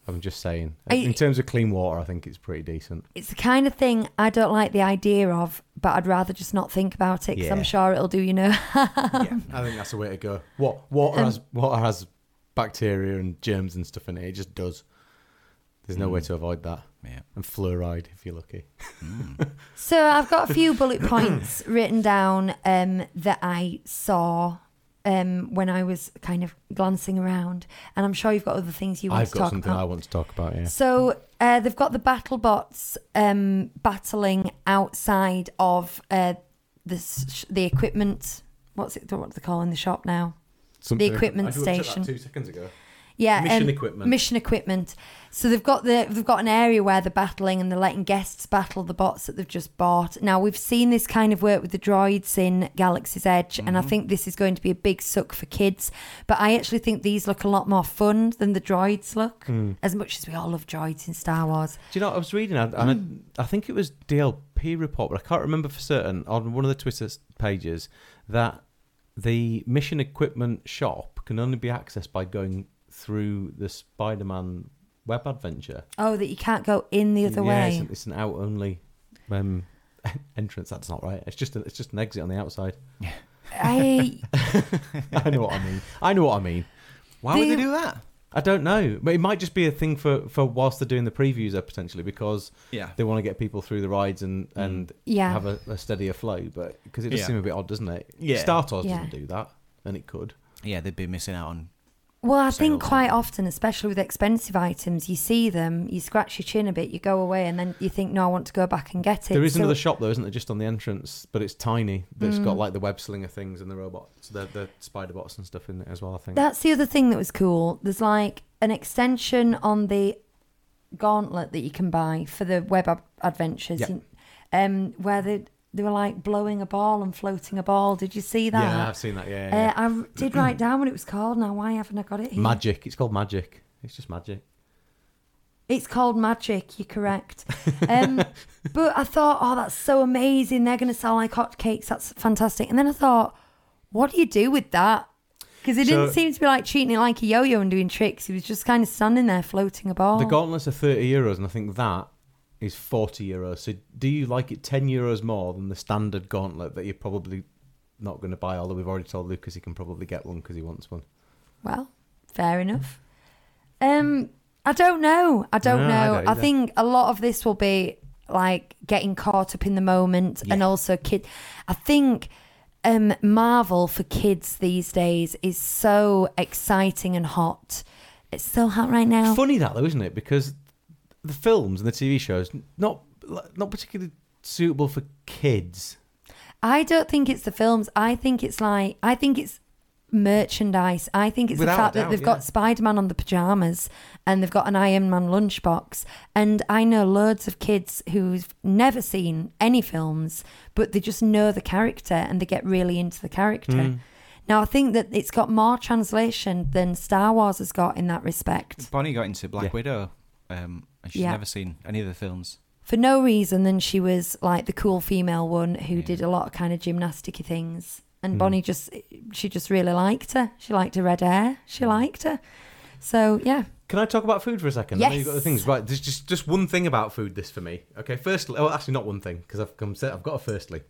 Speaker 1: I'm just saying.
Speaker 2: I-
Speaker 1: in terms of clean water, I think it's pretty decent.
Speaker 2: It's the kind of thing I don't like the idea of, but I'd rather just not think about it because
Speaker 1: Yeah.
Speaker 2: I'm sure it'll do, you know.
Speaker 1: yeah, I think that's the way to go. What water
Speaker 2: Um,
Speaker 1: has water has bacteria and germs and stuff in it. It just does. There's no way to avoid that.
Speaker 3: Yeah.
Speaker 1: And fluoride, if you're lucky.
Speaker 2: So I've got a few bullet points written down um, that I saw um, when I was kind of glancing around, and I'm sure you've got other things you want to talk about. I've got something.
Speaker 1: I want to talk about. Yeah.
Speaker 2: So uh, they've got the battle bots um, battling outside of uh, this the equipment. What's it? What do they call in the shop now?
Speaker 1: Something-
Speaker 2: equipment
Speaker 1: I looked at that
Speaker 2: station.
Speaker 1: two seconds ago.
Speaker 2: Yeah,
Speaker 1: Mission
Speaker 2: um,
Speaker 1: equipment.
Speaker 2: Mission equipment. So they've got the they've got an area where they're battling and they're letting guests battle the bots that they've just bought. Now we've seen this kind of work with the droids in Galaxy's Edge, and
Speaker 1: Mm-hmm.
Speaker 2: I think this is going to be a big suck for kids. But I actually think these look a lot more fun than the droids look.
Speaker 1: Hmm.
Speaker 2: As much as we all love droids in Star Wars.
Speaker 1: Do you know? I was reading, and I, I think it was DLP report, but I can't remember for certain on one of the Twitter pages that the mission equipment shop can only be accessed by going through the Spider-Man web adventure.
Speaker 2: Oh, that you can't go in the other
Speaker 1: yeah,
Speaker 2: way.
Speaker 1: It's an, it's an out only um, entrance. That's not right. It's just a, it's just an exit on the outside.
Speaker 2: I
Speaker 1: I know what I mean. I know what I mean.
Speaker 3: Why would they do that?
Speaker 1: I don't know, but it might just be a thing for, for whilst they're doing the previews there potentially because
Speaker 3: Yeah.
Speaker 1: they want to get people through the rides and and
Speaker 2: Yeah.
Speaker 1: have a, a steadier flow. But because it does
Speaker 3: Yeah.
Speaker 1: seem a bit odd, doesn't it?
Speaker 3: Yeah.
Speaker 1: Star Tours
Speaker 2: Yeah.
Speaker 1: doesn't do that, and it could.
Speaker 3: Yeah, they'd be missing out on.
Speaker 2: Well, I think quite often, especially with expensive items, you see them, you scratch your chin a bit, you go away, and then you think, "No, I want to go back and get it."
Speaker 1: There is
Speaker 2: So-
Speaker 1: another shop though, isn't there? Just on the entrance, but it's tiny. That's
Speaker 2: Mm.
Speaker 1: got like the web slinger things and the robots, the the spider bots and stuff in it as well. I think.
Speaker 2: That's the other thing that was cool. There's like an extension on the gauntlet that you can buy for the web ab- adventures, in- um, where they they were like blowing a ball and floating a ball. Did you see that?
Speaker 1: yeah, I've seen that. Yeah, yeah,
Speaker 2: Uh, I did write down what it was called. Now, why haven't I got it here?
Speaker 1: Magic. It's called magic. It's just magic.
Speaker 2: It's called Magic. You're correct. Um, but I thought, oh, that's so amazing. They're going to sell like hotcakes. That's fantastic. And then I thought, what do you do with that? Because it didn't seem to be like treating it like a yo-yo and doing tricks. He was just kind of standing there floating a ball.
Speaker 1: The gauntlets are thirty euros, and I think that is forty euros. So, do you like it ten euros more than the standard gauntlet that you're probably not going to buy? Although we've already told Lucas he can probably get one because he wants one.
Speaker 2: Well, fair enough. Um, I don't know. I don't
Speaker 1: No, I
Speaker 2: know.
Speaker 1: don't
Speaker 2: I,
Speaker 1: either.
Speaker 2: think a lot of this will be like getting caught up in the moment, and
Speaker 1: Yeah.
Speaker 2: also kid. I think um, Marvel for kids these days is so exciting and hot. It's so hot right now.
Speaker 1: Funny that though, isn't it? Because the films and the TV shows not not particularly suitable for kids.
Speaker 2: I don't think it's the films. I think it's like I think it's merchandise. I think it's
Speaker 1: Without
Speaker 2: the fact
Speaker 1: a
Speaker 2: that they've
Speaker 1: yeah.
Speaker 2: got Spider Man on the pajamas and they've got an Iron Man lunchbox. And I know loads of kids who've never seen any films, but they just know the character and they get really into the character.
Speaker 1: Mm.
Speaker 2: Now I think that it's got more translation than Star Wars has got in that respect.
Speaker 3: Bonnie got into Black
Speaker 1: Yeah.
Speaker 3: Widow, um, and she's
Speaker 2: Yeah.
Speaker 3: never seen any of the films.
Speaker 2: For no reason than she was like the cool female one who did a lot of kind of gymnasticy things. And
Speaker 1: Mm.
Speaker 2: Bonnie just she just really liked her. She liked her red hair. She liked her. So yeah.
Speaker 1: Can I talk about food for a second? I know you've got the things right. There's just just one thing about food. This for me. Okay, firstly, oh, actually not one thing because I've come. I've got a firstly.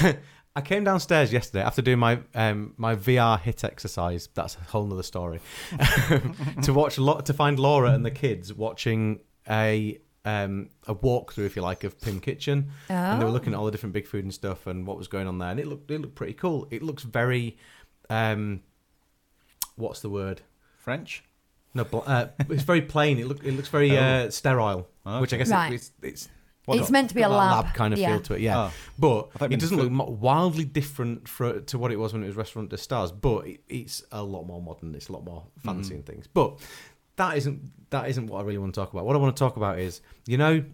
Speaker 1: I came downstairs yesterday after doing my um, my VR HIIT exercise. That's a whole nother story. to watch a lot to find Laura and the kids watching a um, a walkthrough, if you like, of PYM Kitchen, and they were
Speaker 2: Oh.
Speaker 1: looking at all the different big food and stuff and what was going on there, and it looked it looked pretty cool. It looks very, um, what's the word?
Speaker 3: French.
Speaker 1: No, uh, it's very plain. It look it looks very uh, sterile,
Speaker 3: Okay.
Speaker 1: which I guess
Speaker 2: Right.
Speaker 1: it, it's it's
Speaker 2: It's meant to be a
Speaker 1: that
Speaker 2: lab.
Speaker 1: kind of
Speaker 2: Yeah.
Speaker 1: feel to it. Yeah,
Speaker 3: Oh.
Speaker 1: But it doesn't look wildly different for, to what it was when it was Restaurant des Stars. But it, it's a lot more modern. It's a lot more fancy
Speaker 3: Mm-hmm.
Speaker 1: and things. But that isn't that isn't what I really want to talk about. What I want to talk about is you know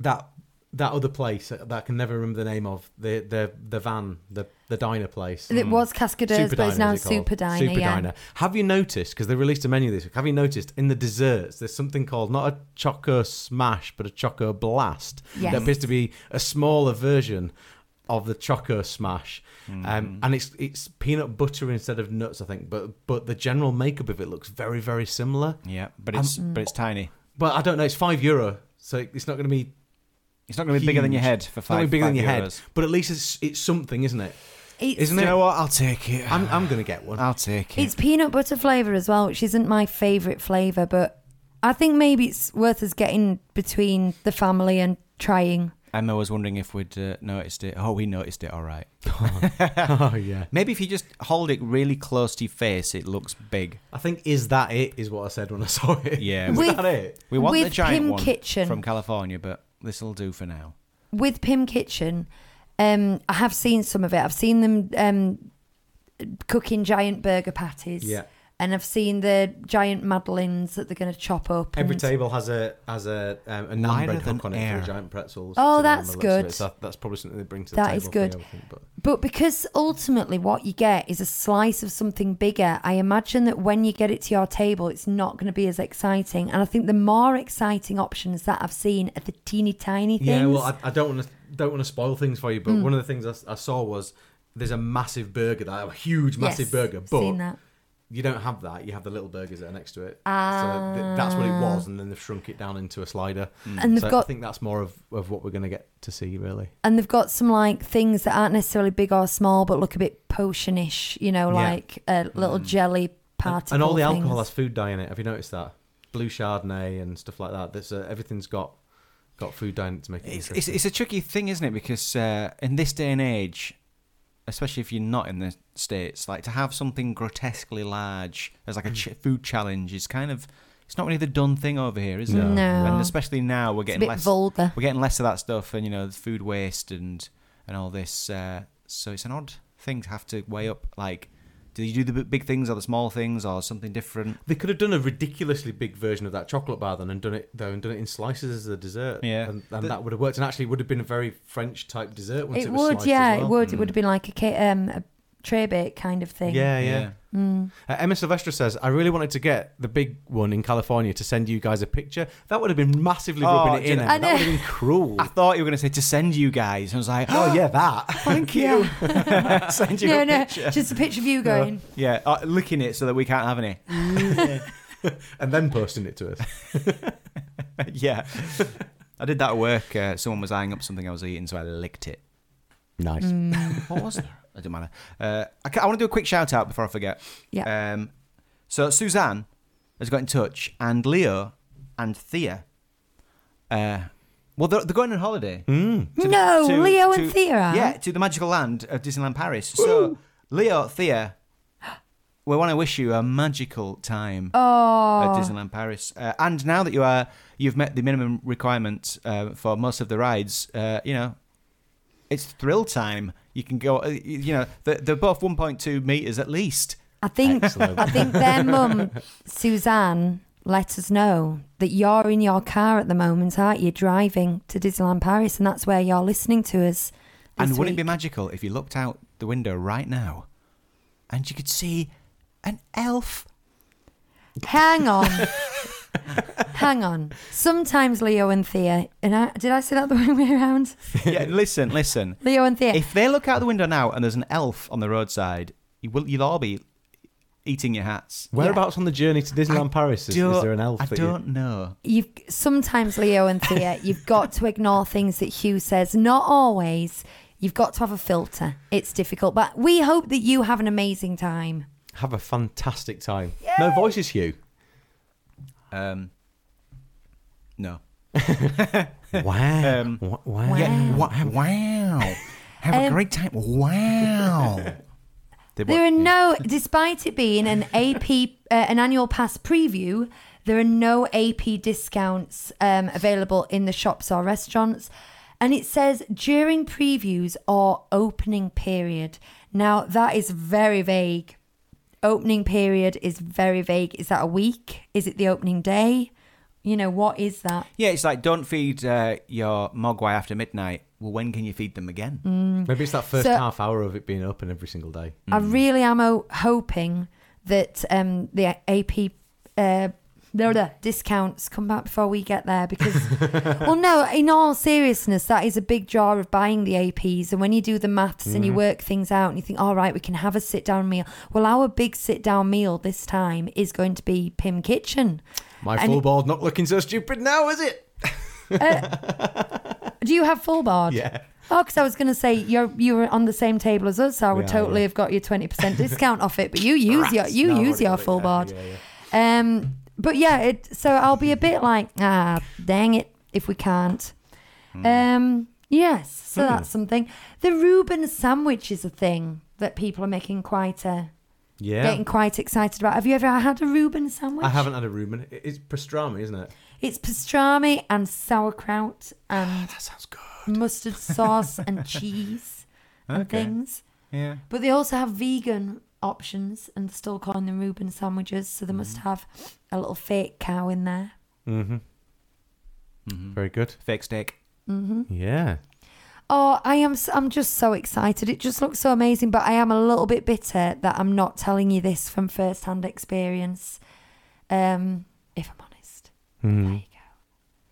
Speaker 1: that that other place that I can never remember the name of the the the van the the diner place.
Speaker 2: It hmm. was Cascadeurs, but it's now
Speaker 1: it?
Speaker 2: Super Diner.
Speaker 1: Super
Speaker 2: yeah.
Speaker 1: Diner. Have you noticed? Because they released a menu this week. Have you noticed in the desserts there's something called not a Choco Smash but a Choco Blast.
Speaker 2: Yes.
Speaker 1: That appears to be a smaller version of the Choco Smash, um, and it's it's peanut butter instead of nuts, I think. But but the general makeup of it looks very very similar.
Speaker 3: Yeah, but it's but it's tiny.
Speaker 1: But I don't know. It's five euro, so it's not going to be
Speaker 3: It's not going to be bigger than your head for
Speaker 1: It's not gonna
Speaker 3: five.
Speaker 1: be bigger than
Speaker 3: five
Speaker 1: your head. But at least it's it's something, isn't it?
Speaker 2: It's,
Speaker 1: Isn't it?
Speaker 3: you know what? I'll take it.
Speaker 1: I'm I'm going to get one.
Speaker 3: I'll take it.
Speaker 2: It's peanut butter flavour as well, which isn't my favourite flavour, but I think maybe it's worth us getting between the family and trying.
Speaker 3: Emma was wondering if we'd uh, noticed it. Oh, we noticed it. All right.
Speaker 1: oh yeah.
Speaker 3: Maybe if you just hold it really close to your face, it looks big.
Speaker 1: I think is that it is what I said when I saw it.
Speaker 3: Yeah.
Speaker 1: is
Speaker 2: With-
Speaker 1: that it?
Speaker 3: We want the giant
Speaker 2: PYM
Speaker 3: one
Speaker 2: Kitchen.
Speaker 3: from California, but this will do for now.
Speaker 2: With PYM Kitchen, um, I have seen some of it. I've seen them um, cooking giant burger patties.
Speaker 1: Yeah.
Speaker 2: And I've seen the giant madeleines that they're going to chop up.
Speaker 1: Every
Speaker 2: and-
Speaker 1: table has a has a um, a naan
Speaker 3: Lighter
Speaker 1: bread hook on it
Speaker 3: air.
Speaker 1: for giant pretzels.
Speaker 2: Oh,
Speaker 1: to go on
Speaker 2: that's
Speaker 1: the list of
Speaker 2: good.
Speaker 1: it. So that's probably something they bring to the
Speaker 2: That
Speaker 1: table.
Speaker 2: is
Speaker 1: for
Speaker 2: good.
Speaker 1: you, think, but-
Speaker 2: But because ultimately what you get is a slice of something bigger, I imagine that when you get it to your table, it's not going to be as exciting. And I think the more exciting options that I've seen are the teeny tiny things.
Speaker 1: Yeah, well, I, I don't want to don't want to spoil things for you, but one of the things I saw was there's a massive burger, that a huge, massive
Speaker 2: Yes,
Speaker 1: burger, but
Speaker 2: seen that.
Speaker 1: You don't have that. You have the little burgers that are next to it. so th- that's what it was, and then they've shrunk it down into a slider.
Speaker 2: And they've
Speaker 1: so I think that's more of, of what we're going to get to see, really.
Speaker 2: and they've got some like things that aren't necessarily big or small, but look a bit potionish. You know,
Speaker 1: Yeah.
Speaker 2: like a little jelly
Speaker 1: And,
Speaker 2: particle.
Speaker 1: and all the
Speaker 2: things.
Speaker 1: alcohol has food dye in it. Have you noticed that? Blue Chardonnay and stuff like that. There's uh, everything's got got food dye in it to make it
Speaker 3: It's, it's, it's a tricky thing, isn't it? Because uh, in this day and age, especially if you're not in the states, like to have something grotesquely large as like a ch- food challenge is kind of it's not really the done thing over here, is it?
Speaker 1: No.
Speaker 3: And especially now, we're getting less
Speaker 2: vulgar.
Speaker 3: we're getting less of that stuff, and you know, the food waste and and all this. Uh, so it's an odd thing to have to weigh up. Like, do you do the big things or the small things or something different?
Speaker 1: They could have done a ridiculously big version of that chocolate bar then and done it though and done it in slices as a dessert.
Speaker 3: Yeah.
Speaker 1: and, and
Speaker 3: The-
Speaker 1: that would have worked. And actually, would have been a very French type dessert. Once it,
Speaker 2: It
Speaker 1: was
Speaker 2: would,
Speaker 1: sliced
Speaker 2: yeah,
Speaker 1: as
Speaker 2: it
Speaker 1: well.
Speaker 2: would. It would have been like a ca- um a tray bake kind of thing.
Speaker 1: Yeah, yeah.
Speaker 2: Mm.
Speaker 1: Uh, Emma Sylvester says, "I really wanted to get the big one in California to send you guys a picture. That would have been massively
Speaker 3: Oh,
Speaker 1: rubbing it
Speaker 3: do
Speaker 1: in.
Speaker 3: you
Speaker 1: Emma.
Speaker 2: know-
Speaker 1: That would have been cruel.
Speaker 3: I thought you were going to say to send you guys. I was like,
Speaker 1: oh yeah, that.
Speaker 3: thank you. send you
Speaker 2: No,
Speaker 3: a
Speaker 2: no,
Speaker 3: picture.
Speaker 2: just a picture of you going.
Speaker 3: Yeah, uh, licking it so that we can't have any.
Speaker 1: and then posting it to us.
Speaker 3: yeah. I did that at work. Uh, someone was eyeing up something I was eating, so I licked it.
Speaker 1: Nice.
Speaker 3: What was there? It doesn't matter. Uh, I, ca- I want to do a quick shout out before I forget.
Speaker 2: Yeah.
Speaker 3: Um, so Suzanne has got in touch, and Leo and Thea. Uh, well, they're, they're going on holiday.
Speaker 1: Mm.
Speaker 3: to the-
Speaker 2: No,
Speaker 3: to-
Speaker 2: Leo and
Speaker 3: to-
Speaker 2: Thea are?
Speaker 3: Yeah, to the magical land of Disneyland Paris. So, Leo, Thea, we want to wish you a magical time
Speaker 2: Oh,
Speaker 3: at Disneyland Paris. Uh, and now that you are, you've met the minimum requirement uh, for most of the rides. Uh, you know, it's thrill time. You can go. uh, you you know, they're, they're both 1.2 meters at least.
Speaker 2: I think
Speaker 1: Excellent.
Speaker 2: I think their mum, Suzanne, let us know that you're in your car at the moment, aren't you? Driving to Disneyland Paris, and that's where you're listening to us.
Speaker 3: And wouldn't it be magical if you looked out the window right now, and you could see an elf?
Speaker 2: Hang on. Hang on. Sometimes Leo and Thea, and I, did I say that the wrong way around?
Speaker 3: yeah, listen, listen.
Speaker 2: Leo and Thea.
Speaker 3: If they look out the window now and there's an elf on the roadside, you will, you'll all be eating your hats.
Speaker 1: Whereabouts on the journey to Disneyland Paris is, is there an elf?
Speaker 3: I
Speaker 1: that you-
Speaker 3: don't know.
Speaker 2: you've sometimes Leo and Thea, you've got to ignore things that Hugh says. Not always. You've got to have a filter. It's difficult, but we hope that you have an amazing time.
Speaker 1: have a fantastic time. No voices, Hugh.
Speaker 3: Um, no.
Speaker 1: Wow.
Speaker 3: Um,
Speaker 1: Wa- wow.
Speaker 3: Yeah. Wa- wow. Have a
Speaker 2: Um,
Speaker 3: great time. Wow. They
Speaker 2: There are no, despite it being an AP, uh, an annual pass preview, there are no AP discounts um, available in the shops or restaurants. And it says during previews or opening period. Now, that is very vague. Opening period is very vague. Is that a week? Is it the opening day? You know, what is that?
Speaker 3: Yeah, it's like don't feed uh, your mogwai after midnight. Well, when can you feed them again?
Speaker 1: Maybe it's that first
Speaker 2: So-
Speaker 1: half hour of it being open every single day.
Speaker 2: I really am o- hoping that um, the AP uh, blah, blah, discounts come back before we get there because, well, no, in all seriousness, that is a big draw of buying the APs. And when you do the maths and you work things out and you think, all right, we can have a sit down meal. Well, our big sit down meal this time is going to be PYM Kitchen.
Speaker 1: My
Speaker 2: And-
Speaker 1: full board not looking so stupid now, is it?
Speaker 2: Do you have full board?
Speaker 1: Yeah.
Speaker 2: Oh, because I was going to say you're you were on the same table as us, so I would
Speaker 1: are,
Speaker 2: totally
Speaker 1: yeah.
Speaker 2: have got your twenty percent discount off it. But you use your you
Speaker 1: No,
Speaker 2: use your
Speaker 1: it,
Speaker 2: full
Speaker 1: yeah,
Speaker 2: board.
Speaker 1: yeah, yeah.
Speaker 2: Um, but yeah, it, so I'll be a bit like, ah, dang it, if we can't. Um, yes, so
Speaker 1: Hmm.
Speaker 2: that's something. The Reuben sandwich is a thing that people are making quite a
Speaker 1: Yeah.
Speaker 2: getting quite excited about. Have you ever had a Reuben sandwich?
Speaker 1: I haven't had a Reuben. It's pastrami, isn't it?
Speaker 2: It's pastrami and sauerkraut and
Speaker 3: That sounds good.
Speaker 2: mustard sauce and cheese and
Speaker 3: Okay.
Speaker 2: things.
Speaker 3: Yeah.
Speaker 2: But they also have vegan options, and they're still calling them Reuben sandwiches. So they must
Speaker 3: Mm.
Speaker 2: have a little fake cow in there.
Speaker 1: Mm-hmm.
Speaker 3: Mhm.
Speaker 1: Very good.
Speaker 3: Fake steak.
Speaker 2: hmm
Speaker 1: Yeah.
Speaker 2: Oh, I am. I'm just so excited. It just looks so amazing. But I am a little bit bitter that I'm not telling you this from first-hand experience. Um, if I'm honest. There
Speaker 1: Mhm.
Speaker 2: you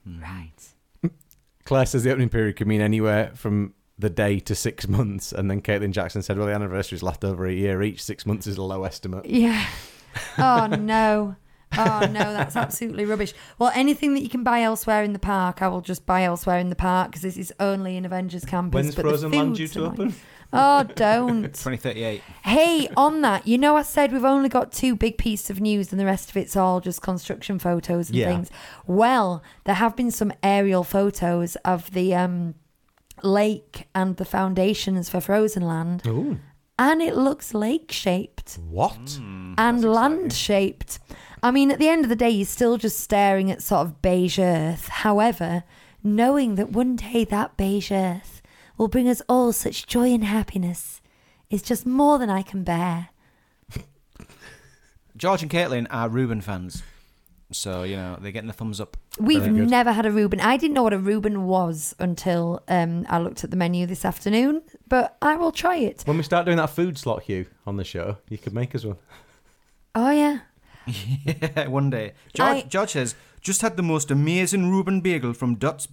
Speaker 2: go.
Speaker 3: Mm.
Speaker 2: Right.
Speaker 1: Claire says the opening period could mean anywhere from the day to six months, and then Caitlin Jackson said, "Well, the anniversaries left over a year each. Six months is a low estimate."
Speaker 2: Yeah. Oh no. Oh no, that's absolutely rubbish. Well, anything that you can buy elsewhere in the park, I will just buy elsewhere in the park because this is only an Avengers campus.
Speaker 1: When's
Speaker 2: but the
Speaker 1: Frozen Land due
Speaker 2: food's
Speaker 1: to
Speaker 2: annoying.
Speaker 1: open?
Speaker 2: Oh, don't.
Speaker 3: 2038.
Speaker 2: hey, on that, you know, I said we've only got two big pieces of news and the rest of it's all just construction photos and
Speaker 1: Yeah.
Speaker 2: things. Well, there have been some aerial photos of the um, lake and the foundations for Frozen Land,
Speaker 1: Ooh.
Speaker 2: and it looks lake shaped
Speaker 1: What?
Speaker 2: Hmm, and land shaped. I mean, at the end of the day, you're still just staring at sort of beige earth. However, knowing that one day that beige earth will bring us all such joy and happiness is just more than I can bear.
Speaker 3: George and Caitlin are Reuben fans. So, you know, they're getting the thumbs up.
Speaker 2: We've never had a Reuben. I didn't know what a Reuben was until um, I looked at the menu this afternoon, but I will try it.
Speaker 1: When we start doing that food slot, Hugh, on the show, you could make us one.
Speaker 2: Oh, yeah.
Speaker 3: yeah, one day. George,
Speaker 2: I-
Speaker 3: George says, just had the most amazing Reuben bagel from Dot's,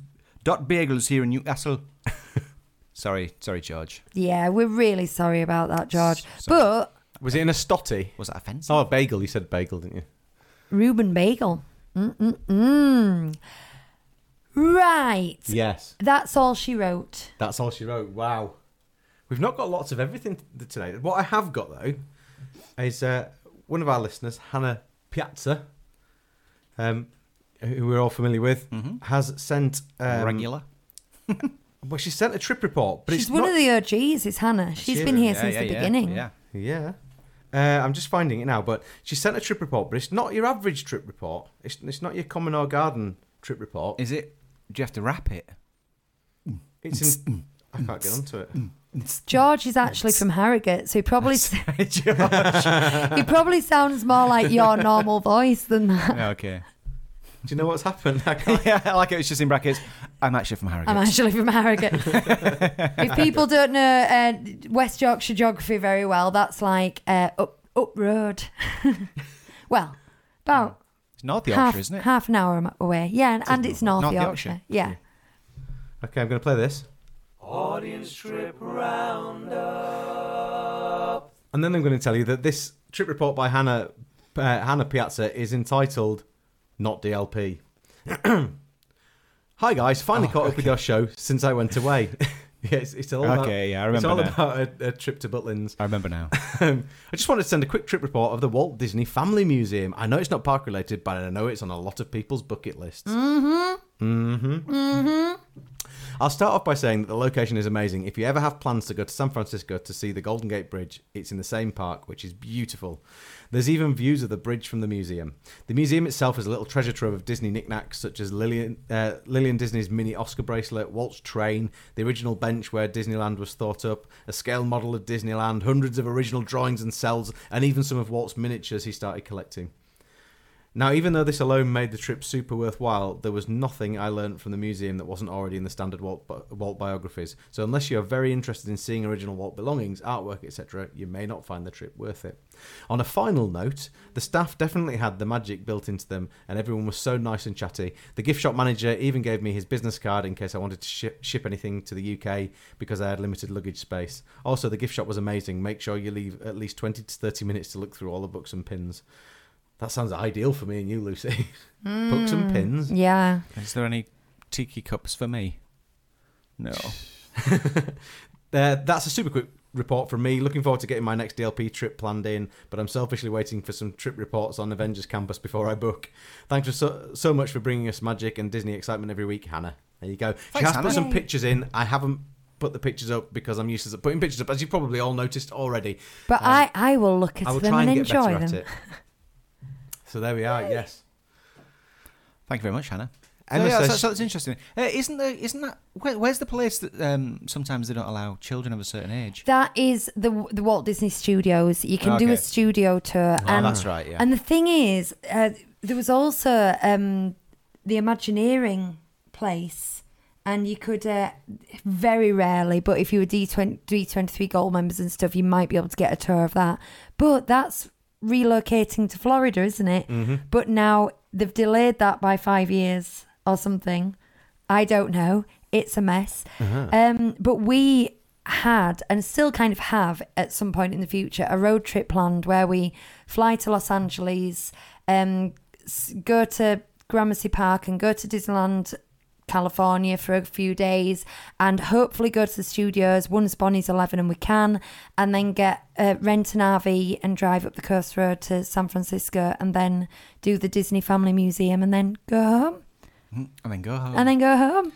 Speaker 3: Dot Bagels here in Newcastle. sorry, sorry, George.
Speaker 2: Yeah, we're really sorry about that, George.
Speaker 3: Sorry.
Speaker 2: But
Speaker 1: Was it in a stotty?
Speaker 3: Was that offensive?
Speaker 1: Oh, a bagel. You said bagel, didn't you?
Speaker 2: Reuben Bagel. Mm-mm-mm. Right.
Speaker 1: Yes.
Speaker 2: That's all she wrote.
Speaker 1: That's all she wrote. Wow. We've not got lots of everything t- today. What I have got though is uh, one of our listeners, Hannah Piazza, um, who we're all familiar with,
Speaker 3: Mhm.
Speaker 1: has sent um,
Speaker 3: Regular.
Speaker 1: Well, she sent a trip report, but
Speaker 2: She's
Speaker 1: it's
Speaker 2: one
Speaker 1: not.
Speaker 2: of the OGs, is Hannah. She's
Speaker 1: She
Speaker 2: been here
Speaker 3: Yeah,
Speaker 2: since
Speaker 3: yeah,
Speaker 2: the
Speaker 3: yeah,
Speaker 2: beginning.
Speaker 3: Yeah.
Speaker 1: Yeah. Uh, I'm just finding it now, but she sent a trip report, but it's not your average trip report. It's, it's not your common or garden trip report.
Speaker 3: Is it? Do you have to wrap it?
Speaker 1: It's in. I can't get onto it.
Speaker 2: George is actually from Harrogate, so he probably
Speaker 3: George.
Speaker 2: he probably sounds more like your normal voice than that.
Speaker 3: okay.
Speaker 1: Do you know what's happened? I can't.
Speaker 3: yeah, I like it. It's just in brackets. I'm actually from Harrogate.
Speaker 2: I'm actually from Harrogate. if people don't know uh, West Yorkshire geography very well, that's like uh, up up road. well, about
Speaker 3: It's North Yorkshire,
Speaker 2: half,
Speaker 3: isn't it?
Speaker 2: half an hour away. Yeah, and, and it's North,
Speaker 3: North
Speaker 2: Yorkshire.
Speaker 3: Yorkshire.
Speaker 2: Yeah.
Speaker 1: Okay, I'm going to play this.
Speaker 5: Audience trip roundup.
Speaker 1: And then I'm going to tell you that this trip report by Hannah uh, Hannah Piazza is entitled "Not DLP." Hi guys, finally caught up with your show since I went away. yeah, it's, it's all about,
Speaker 3: Okay, yeah, I remember it's
Speaker 1: all
Speaker 3: now.
Speaker 1: about a, a trip to Butlins.
Speaker 3: I remember now.
Speaker 1: Um, I just wanted to send a quick trip report of the Walt Disney Family Museum. I know it's not park related, but I know it's on a lot of people's bucket lists. Mm-hmm. Mm-hmm. Mm-hmm. I'll start off by saying that the location is amazing. If you ever have plans to go to San Francisco to see the Golden Gate Bridge, it's in the same park, which is beautiful. There's even views of the bridge from the museum. The museum itself is a little treasure trove of Disney knickknacks such as Lillian, uh, Lillian Disney's mini Oscar bracelet, Walt's train, the original bench where Disneyland was thought up, a scale model of Disneyland, hundreds of original drawings and cells, and even some of Walt's miniatures he started collecting. Now, even though this alone made the trip super worthwhile, there was nothing I learned from the museum that wasn't already in the standard Walt, bi- Walt biographies. So, unless you're very interested in seeing original Walt belongings, artwork, etc., you may not find the trip worth it. On a final note, the staff definitely had the magic built into them, and everyone was so nice and chatty. The gift shop manager even gave me his business card in case I wanted to ship, ship anything to the UK because I had limited luggage space. Also, the gift shop was amazing. Make sure you leave at least 20 to 30 minutes to look through all the books and pins. That sounds ideal for me and you, Lucy. Books and pins.
Speaker 2: Yeah.
Speaker 3: Is there any tiki cups for me? No.
Speaker 1: Uh, that's a super quick report from me. Looking forward to getting my next DLP trip planned in, but I'm selfishly waiting for some trip reports on Avengers Campus before I book. Thanks for so, so much for bringing us magic and Disney excitement every week, Hannah. There you go. she
Speaker 3: Thanks,
Speaker 1: has
Speaker 3: Hannah.
Speaker 1: put some pictures in. I haven't put the pictures up because I'm used to putting pictures up, as you probably all noticed already.
Speaker 2: But
Speaker 1: Um,
Speaker 2: I, I will look at
Speaker 1: I will
Speaker 2: them
Speaker 1: try
Speaker 2: and
Speaker 1: and, get
Speaker 2: enjoy
Speaker 1: better
Speaker 2: them.
Speaker 1: At it. So there we are. Yes.
Speaker 3: Thank you very much, Hannah. So,
Speaker 1: Emma
Speaker 3: yeah,
Speaker 1: says
Speaker 3: so, so that's interesting. Uh, isn't there? Isn't that? Where, where's the place that um, sometimes they don't allow children of a certain age?
Speaker 2: That is the the Walt Disney Studios. You can do
Speaker 3: Okay.
Speaker 2: a studio tour,
Speaker 3: Oh,
Speaker 2: and
Speaker 3: that's right. Yeah.
Speaker 2: and the thing is, uh, there was also um, the Imagineering place, and you could uh, very rarely, but if you were D D twenty three Gold members and stuff, you might be able to get a tour of that. But that's relocating to Florida, isn't it?
Speaker 1: Mm-hmm.
Speaker 2: But now they've delayed that by five years or something. I don't know. It's a mess.
Speaker 1: Uh-huh.
Speaker 2: Um, but we had and still kind of have at some point in the future a road trip planned where we fly to Los Angeles, um, go to Gramercy Park and go to Disneyland. California for a few days and hopefully go to the studios once Bonnie's 11 and we can and then get uh, rent an RV and drive up the coast road to San Francisco and then do the Disney Family Museum and then go home
Speaker 3: and then go home.
Speaker 2: and then go home.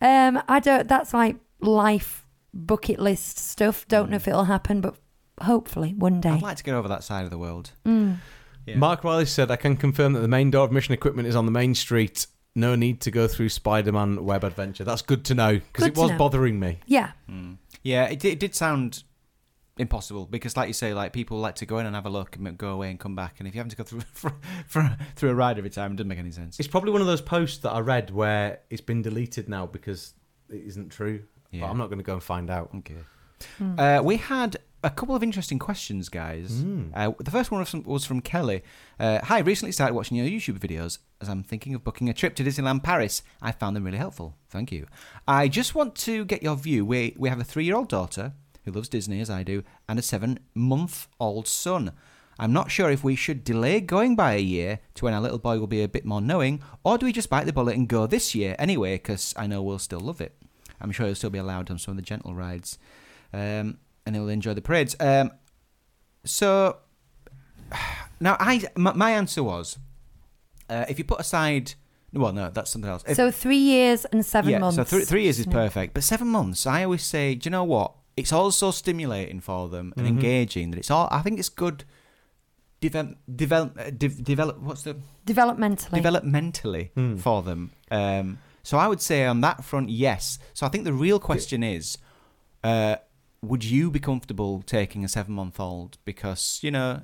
Speaker 2: Um, I don't. That's like life bucket list stuff. Don't know if it'll happen, but hopefully one day.
Speaker 3: I'd like to get over that side of the world.
Speaker 2: Mm.
Speaker 3: Yeah.
Speaker 1: Mark Riley said, I can confirm that the main door of Mission Equipment is on the main street. No need to go through Spider Man Web Adventure. That's good to know because it
Speaker 2: to
Speaker 1: was
Speaker 2: know.
Speaker 1: bothering me.
Speaker 2: Yeah,
Speaker 3: Mm. Yeah, it, did- it did sound impossible because, like you say, like people like to go in and have a look and go away and come back, and if you have to go through for, for, through a ride every time, it doesn't make any sense.
Speaker 1: It's probably one of those posts that I read where it's been deleted now because it isn't true.
Speaker 3: Yeah.
Speaker 1: But I'm not going to go and find out.
Speaker 3: Okay. Uh, we had a couple of interesting questions, guys.
Speaker 1: Mm.
Speaker 3: Uh, the first one was from, was from Kelly. Uh, Hi, recently started watching your YouTube videos as I'm thinking of booking a trip to Disneyland Paris. I found them really helpful. Thank you. I just want to get your view. We, we have a three year old daughter who loves Disney, as I do, and a seven month old son. I'm not sure if we should delay going by a year to when our little boy will be a bit more knowing, or do we just bite the bullet and go this year anyway, because I know we'll still love it. I'm sure he'll still be allowed on some of the gentle rides um, and he'll enjoy the parades. Um, so now, I my, my answer was uh, if you put aside, well, no, that's something else. If-
Speaker 2: so three years and seven
Speaker 3: yeah,
Speaker 2: months.
Speaker 3: so three, three years is perfect, but seven months, I always say, do you know what? It's all so stimulating for them and
Speaker 1: Mhm.
Speaker 3: engaging that it's all. I think it's good. Develop, develop, uh, de- develop. What's the
Speaker 2: Developmentally.
Speaker 3: developmentally
Speaker 1: Hmm.
Speaker 3: for them. Um, so I would say on that front, yes. So I think the real question is, uh, would you be comfortable taking a seven-month-old? Because you know,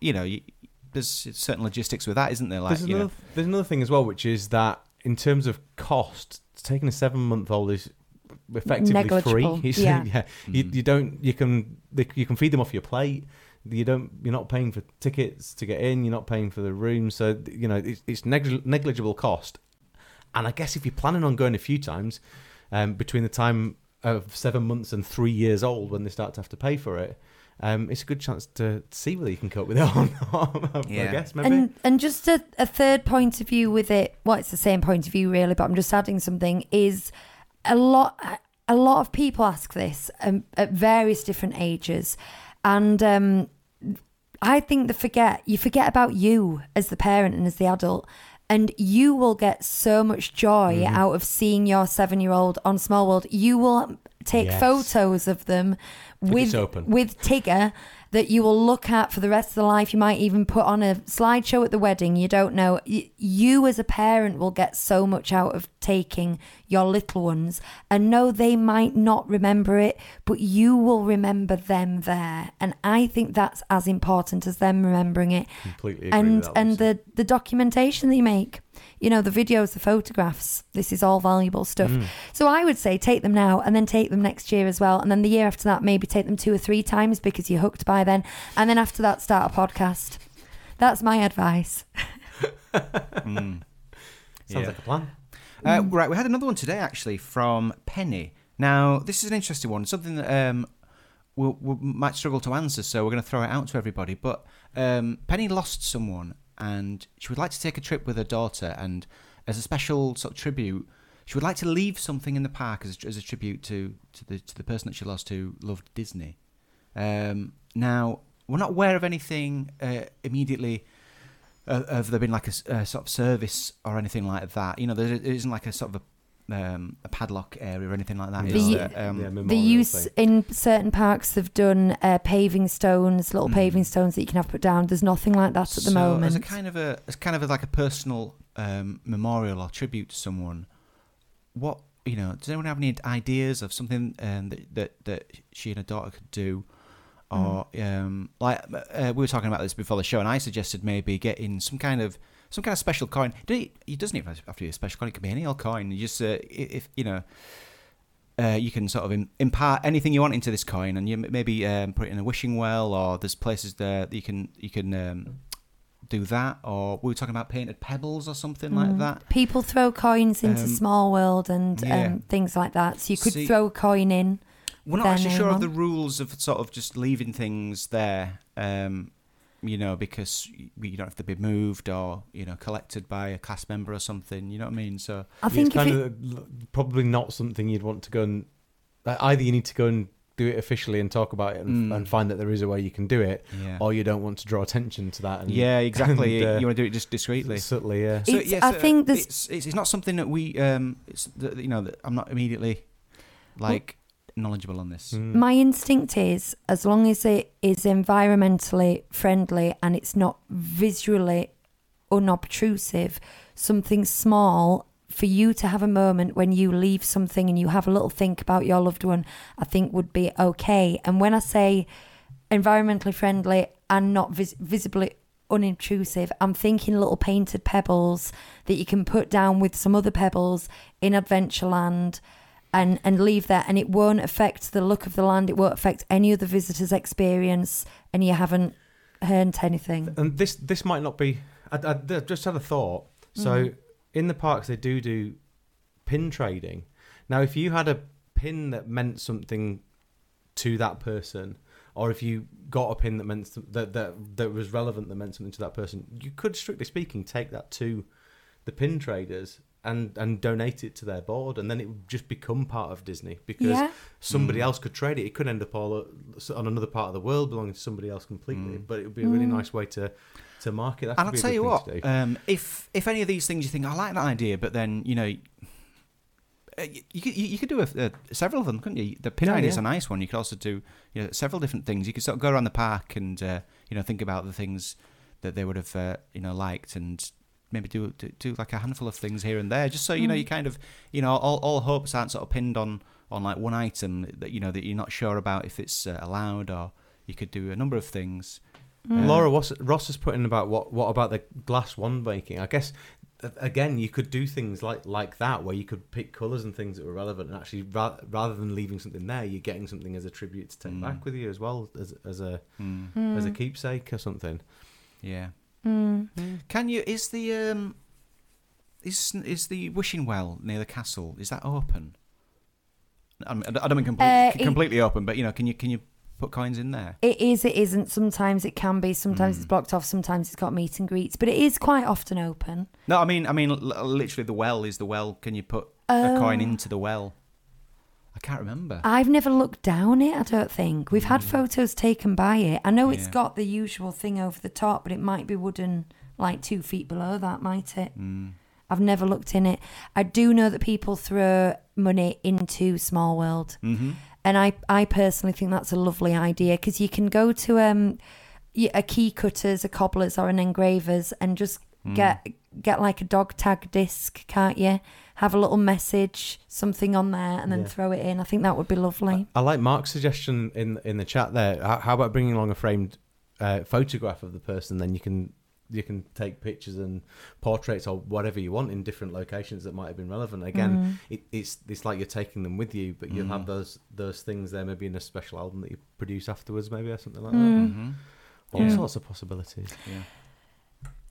Speaker 3: you know, you, there's certain logistics with that, isn't there? Like,
Speaker 1: there's,
Speaker 3: you
Speaker 1: another,
Speaker 3: know,
Speaker 1: there's another thing as well, which is that in terms of cost, taking a seven month old is effectively
Speaker 2: Negligible,
Speaker 1: free. It's-
Speaker 2: yeah.
Speaker 1: You,
Speaker 3: Mm.
Speaker 1: you don't you can they, you can feed them off your plate. You don't you're not paying for tickets to get in. You're not paying for the room. So you know it's, it's negli- negligible cost. And I guess if you're planning on going a few times, um, between the time of seven months and three years old when they start to have to pay for it. Um, it's a good chance to see whether you can cope with it or not. I guess maybe.
Speaker 2: And and just a, a third point of view with it. Well, it's the same point of view really, but I'm just adding something. Is a lot a lot of people ask this um, at various different ages, and um, I think they forget you forget about you as the parent and as the adult. And you will get so much joy
Speaker 1: Mm-hmm.
Speaker 2: out of seeing your seven year old on Small World. You will take
Speaker 1: Yes.
Speaker 2: photos of them with with Tigger that you will look at for the rest of the life. You might even put on a slideshow at the wedding. You don't know. You as a parent will get so much out of taking your little ones, and no, they might not remember it, but you will remember them there. And I think that's as important as them remembering it
Speaker 1: completely agree
Speaker 2: and
Speaker 1: with that,
Speaker 2: and the the documentation that you make you know the videos the photographs this is all valuable stuff
Speaker 1: Mm.
Speaker 2: so i would say take them now and then take them next year as well and then the year after that maybe take them two or three times because you're hooked by then and then after that start a podcast that's my advice
Speaker 3: mm.
Speaker 1: Sounds
Speaker 3: Yeah.
Speaker 1: like a plan.
Speaker 3: Uh, right, we had another one today actually from Penny. Now, this is an interesting one, something that um, we we might struggle to answer, so we're going to throw it out to everybody. But um, Penny lost someone, and she would like to take a trip with her daughter, and as a special sort of tribute, she would like to leave something in the park as, as a tribute to, to the to the person that she lost who loved Disney. Um, now, we're not aware of anything uh, immediately uh, have there been like a sort of service or anything like that? You know, there isn't like a sort of a um, a padlock area or anything like that.
Speaker 1: The
Speaker 3: is
Speaker 2: u-
Speaker 3: Um,
Speaker 1: Yeah,
Speaker 2: the use
Speaker 1: thing.
Speaker 2: in certain parks have done uh, paving stones, little
Speaker 3: Mm.
Speaker 2: paving stones that you can have put down. There's nothing like that at the
Speaker 3: so
Speaker 2: moment.
Speaker 3: As a kind of a, as kind of a, like a personal um, memorial or tribute to someone, what you know? Does anyone have any ideas of something um, that, that that she and her daughter could do? Or um, like uh, we were talking about this before the show, and I suggested maybe getting some kind of some kind of special coin. It it doesn't even have to be a special coin; it could be any old coin. You just uh, if you know, uh, you can sort of impart anything you want into this coin, and you maybe um, put it in a wishing well, or there's places there that you can you can um, do that. Or we were talking about painted pebbles or something like
Speaker 2: Mm.
Speaker 3: that.
Speaker 2: People throw coins into
Speaker 3: Um,
Speaker 2: Small World and
Speaker 3: yeah.
Speaker 2: um, things like that. So you could
Speaker 3: See-
Speaker 2: throw a coin in.
Speaker 3: We're not actually sure of the rules of sort of just leaving things there. Um, you know, because you don't have to be moved or you know collected by a class member or something. You know what I mean? So
Speaker 2: I think
Speaker 1: it's kind
Speaker 2: it,
Speaker 1: of probably not something you'd want to go and uh, either you need to go and do it officially and talk about it and,
Speaker 3: Mm.
Speaker 1: and find that there is a way you can do it,
Speaker 3: yeah,
Speaker 1: or you don't want to draw attention to that. And,
Speaker 3: yeah, exactly.
Speaker 1: and, uh,
Speaker 3: you want to do it just discreetly.
Speaker 1: subtly, yeah.
Speaker 2: It's- I think
Speaker 3: it's, it's it's not something that we um it's that, you know that I'm not immediately like knowledgeable on this.
Speaker 1: Mm.
Speaker 2: my instinct is as long as it is environmentally friendly and it's not visually unobtrusive, something small for you to have a moment when you leave something and you have a little think about your loved one, I think would be okay. And when I say environmentally friendly and not vis- visibly unintrusive, I'm thinking little painted pebbles that you can put down with some other pebbles in Adventureland and and leave there and it won't affect the look of the land it won't affect any other visitor's experience and you haven't earned anything
Speaker 1: And this this might not be. I, I just had a thought. So
Speaker 2: Mhm.
Speaker 1: in the parks they do do pin trading. Now, if you had a pin that meant something to that person, or if you got a pin that meant that that that was relevant that meant something to that person, you could, strictly speaking, take that to the pin traders and and donate it to their board, and then it would just become part of Disney because
Speaker 2: yeah
Speaker 1: somebody
Speaker 3: Mm.
Speaker 1: else could trade it. It could end up all on another part of the world belonging to somebody else completely.
Speaker 3: Mm.
Speaker 1: But it would be a really
Speaker 2: Mm.
Speaker 1: nice way to to market that.
Speaker 3: And I'll tell you what, um, if if any of these things you think I like that idea, but then you know. uh, You, you could you, you could do a, uh, several of them, couldn't you? The pin
Speaker 1: Yeah,
Speaker 3: idea is a nice one. You could also do you know several different things. You could sort of go around the park and uh, you know think about the things that they would have uh, you know liked and maybe do, do do like a handful of things here and there, just so you know
Speaker 2: Mm.
Speaker 3: you kind of you know all, all hopes aren't sort of pinned on on like one item that you know that you're not sure about if it's uh, allowed or you could do a number of things.
Speaker 2: Mm.
Speaker 1: Laura Ross, Ross put in about what what about the glass wand making? I guess uh, again you could do things like like that where you could pick colours and things that were relevant, and actually ra- rather than leaving something there, you're getting something as a tribute to take
Speaker 3: Mm.
Speaker 1: back with you as well as as a
Speaker 3: Mm,
Speaker 1: as a keepsake or something.
Speaker 3: yeah.
Speaker 2: Mm.
Speaker 3: Can you? Is the um, is is the wishing well near the castle? Is that open? I'm- I don't mean completely,
Speaker 2: Uh, it-
Speaker 3: completely open, but you know, can you can you put coins in there?
Speaker 2: It is, it isn't. Sometimes it can be. Sometimes
Speaker 3: Mm.
Speaker 2: it's blocked off. Sometimes it's got meet and greets. But it is quite often open.
Speaker 3: No, I mean, I mean, literally, the well is the well. Can you put a coin
Speaker 2: Oh.
Speaker 3: into the well? I can't remember.
Speaker 2: I've never looked down it, I don't think. We've had photos taken by it. I know it's
Speaker 3: Yeah.
Speaker 2: got the usual thing over the top, but it might be wooden, like two feet below that, might it?
Speaker 3: Mm.
Speaker 2: I've never looked in it. I do know that people throw money into Small World.
Speaker 3: hmm
Speaker 2: and I, I personally think that's a lovely idea because you can go to um y- a key cutters, a cobblers, or an engravers, and just
Speaker 3: Mm.
Speaker 2: get get like a dog tag disc, can't you? Have a little message, something on there, and then
Speaker 1: Yeah.
Speaker 2: throw it in. I think that would be lovely.
Speaker 1: I like Mark's suggestion in in the chat there. How, how about bringing along a framed uh, photograph of the person? Then you can you can take pictures and portraits or whatever you want in different locations that might have been relevant. Again,
Speaker 2: Mm.
Speaker 1: it, it's it's like you're taking them with you, but you'll
Speaker 3: Mm.
Speaker 1: have those those things there maybe in a special album that you produce afterwards, maybe or something like
Speaker 2: Mm.
Speaker 1: that. All
Speaker 3: Yeah.
Speaker 1: sorts of possibilities.
Speaker 3: Yeah.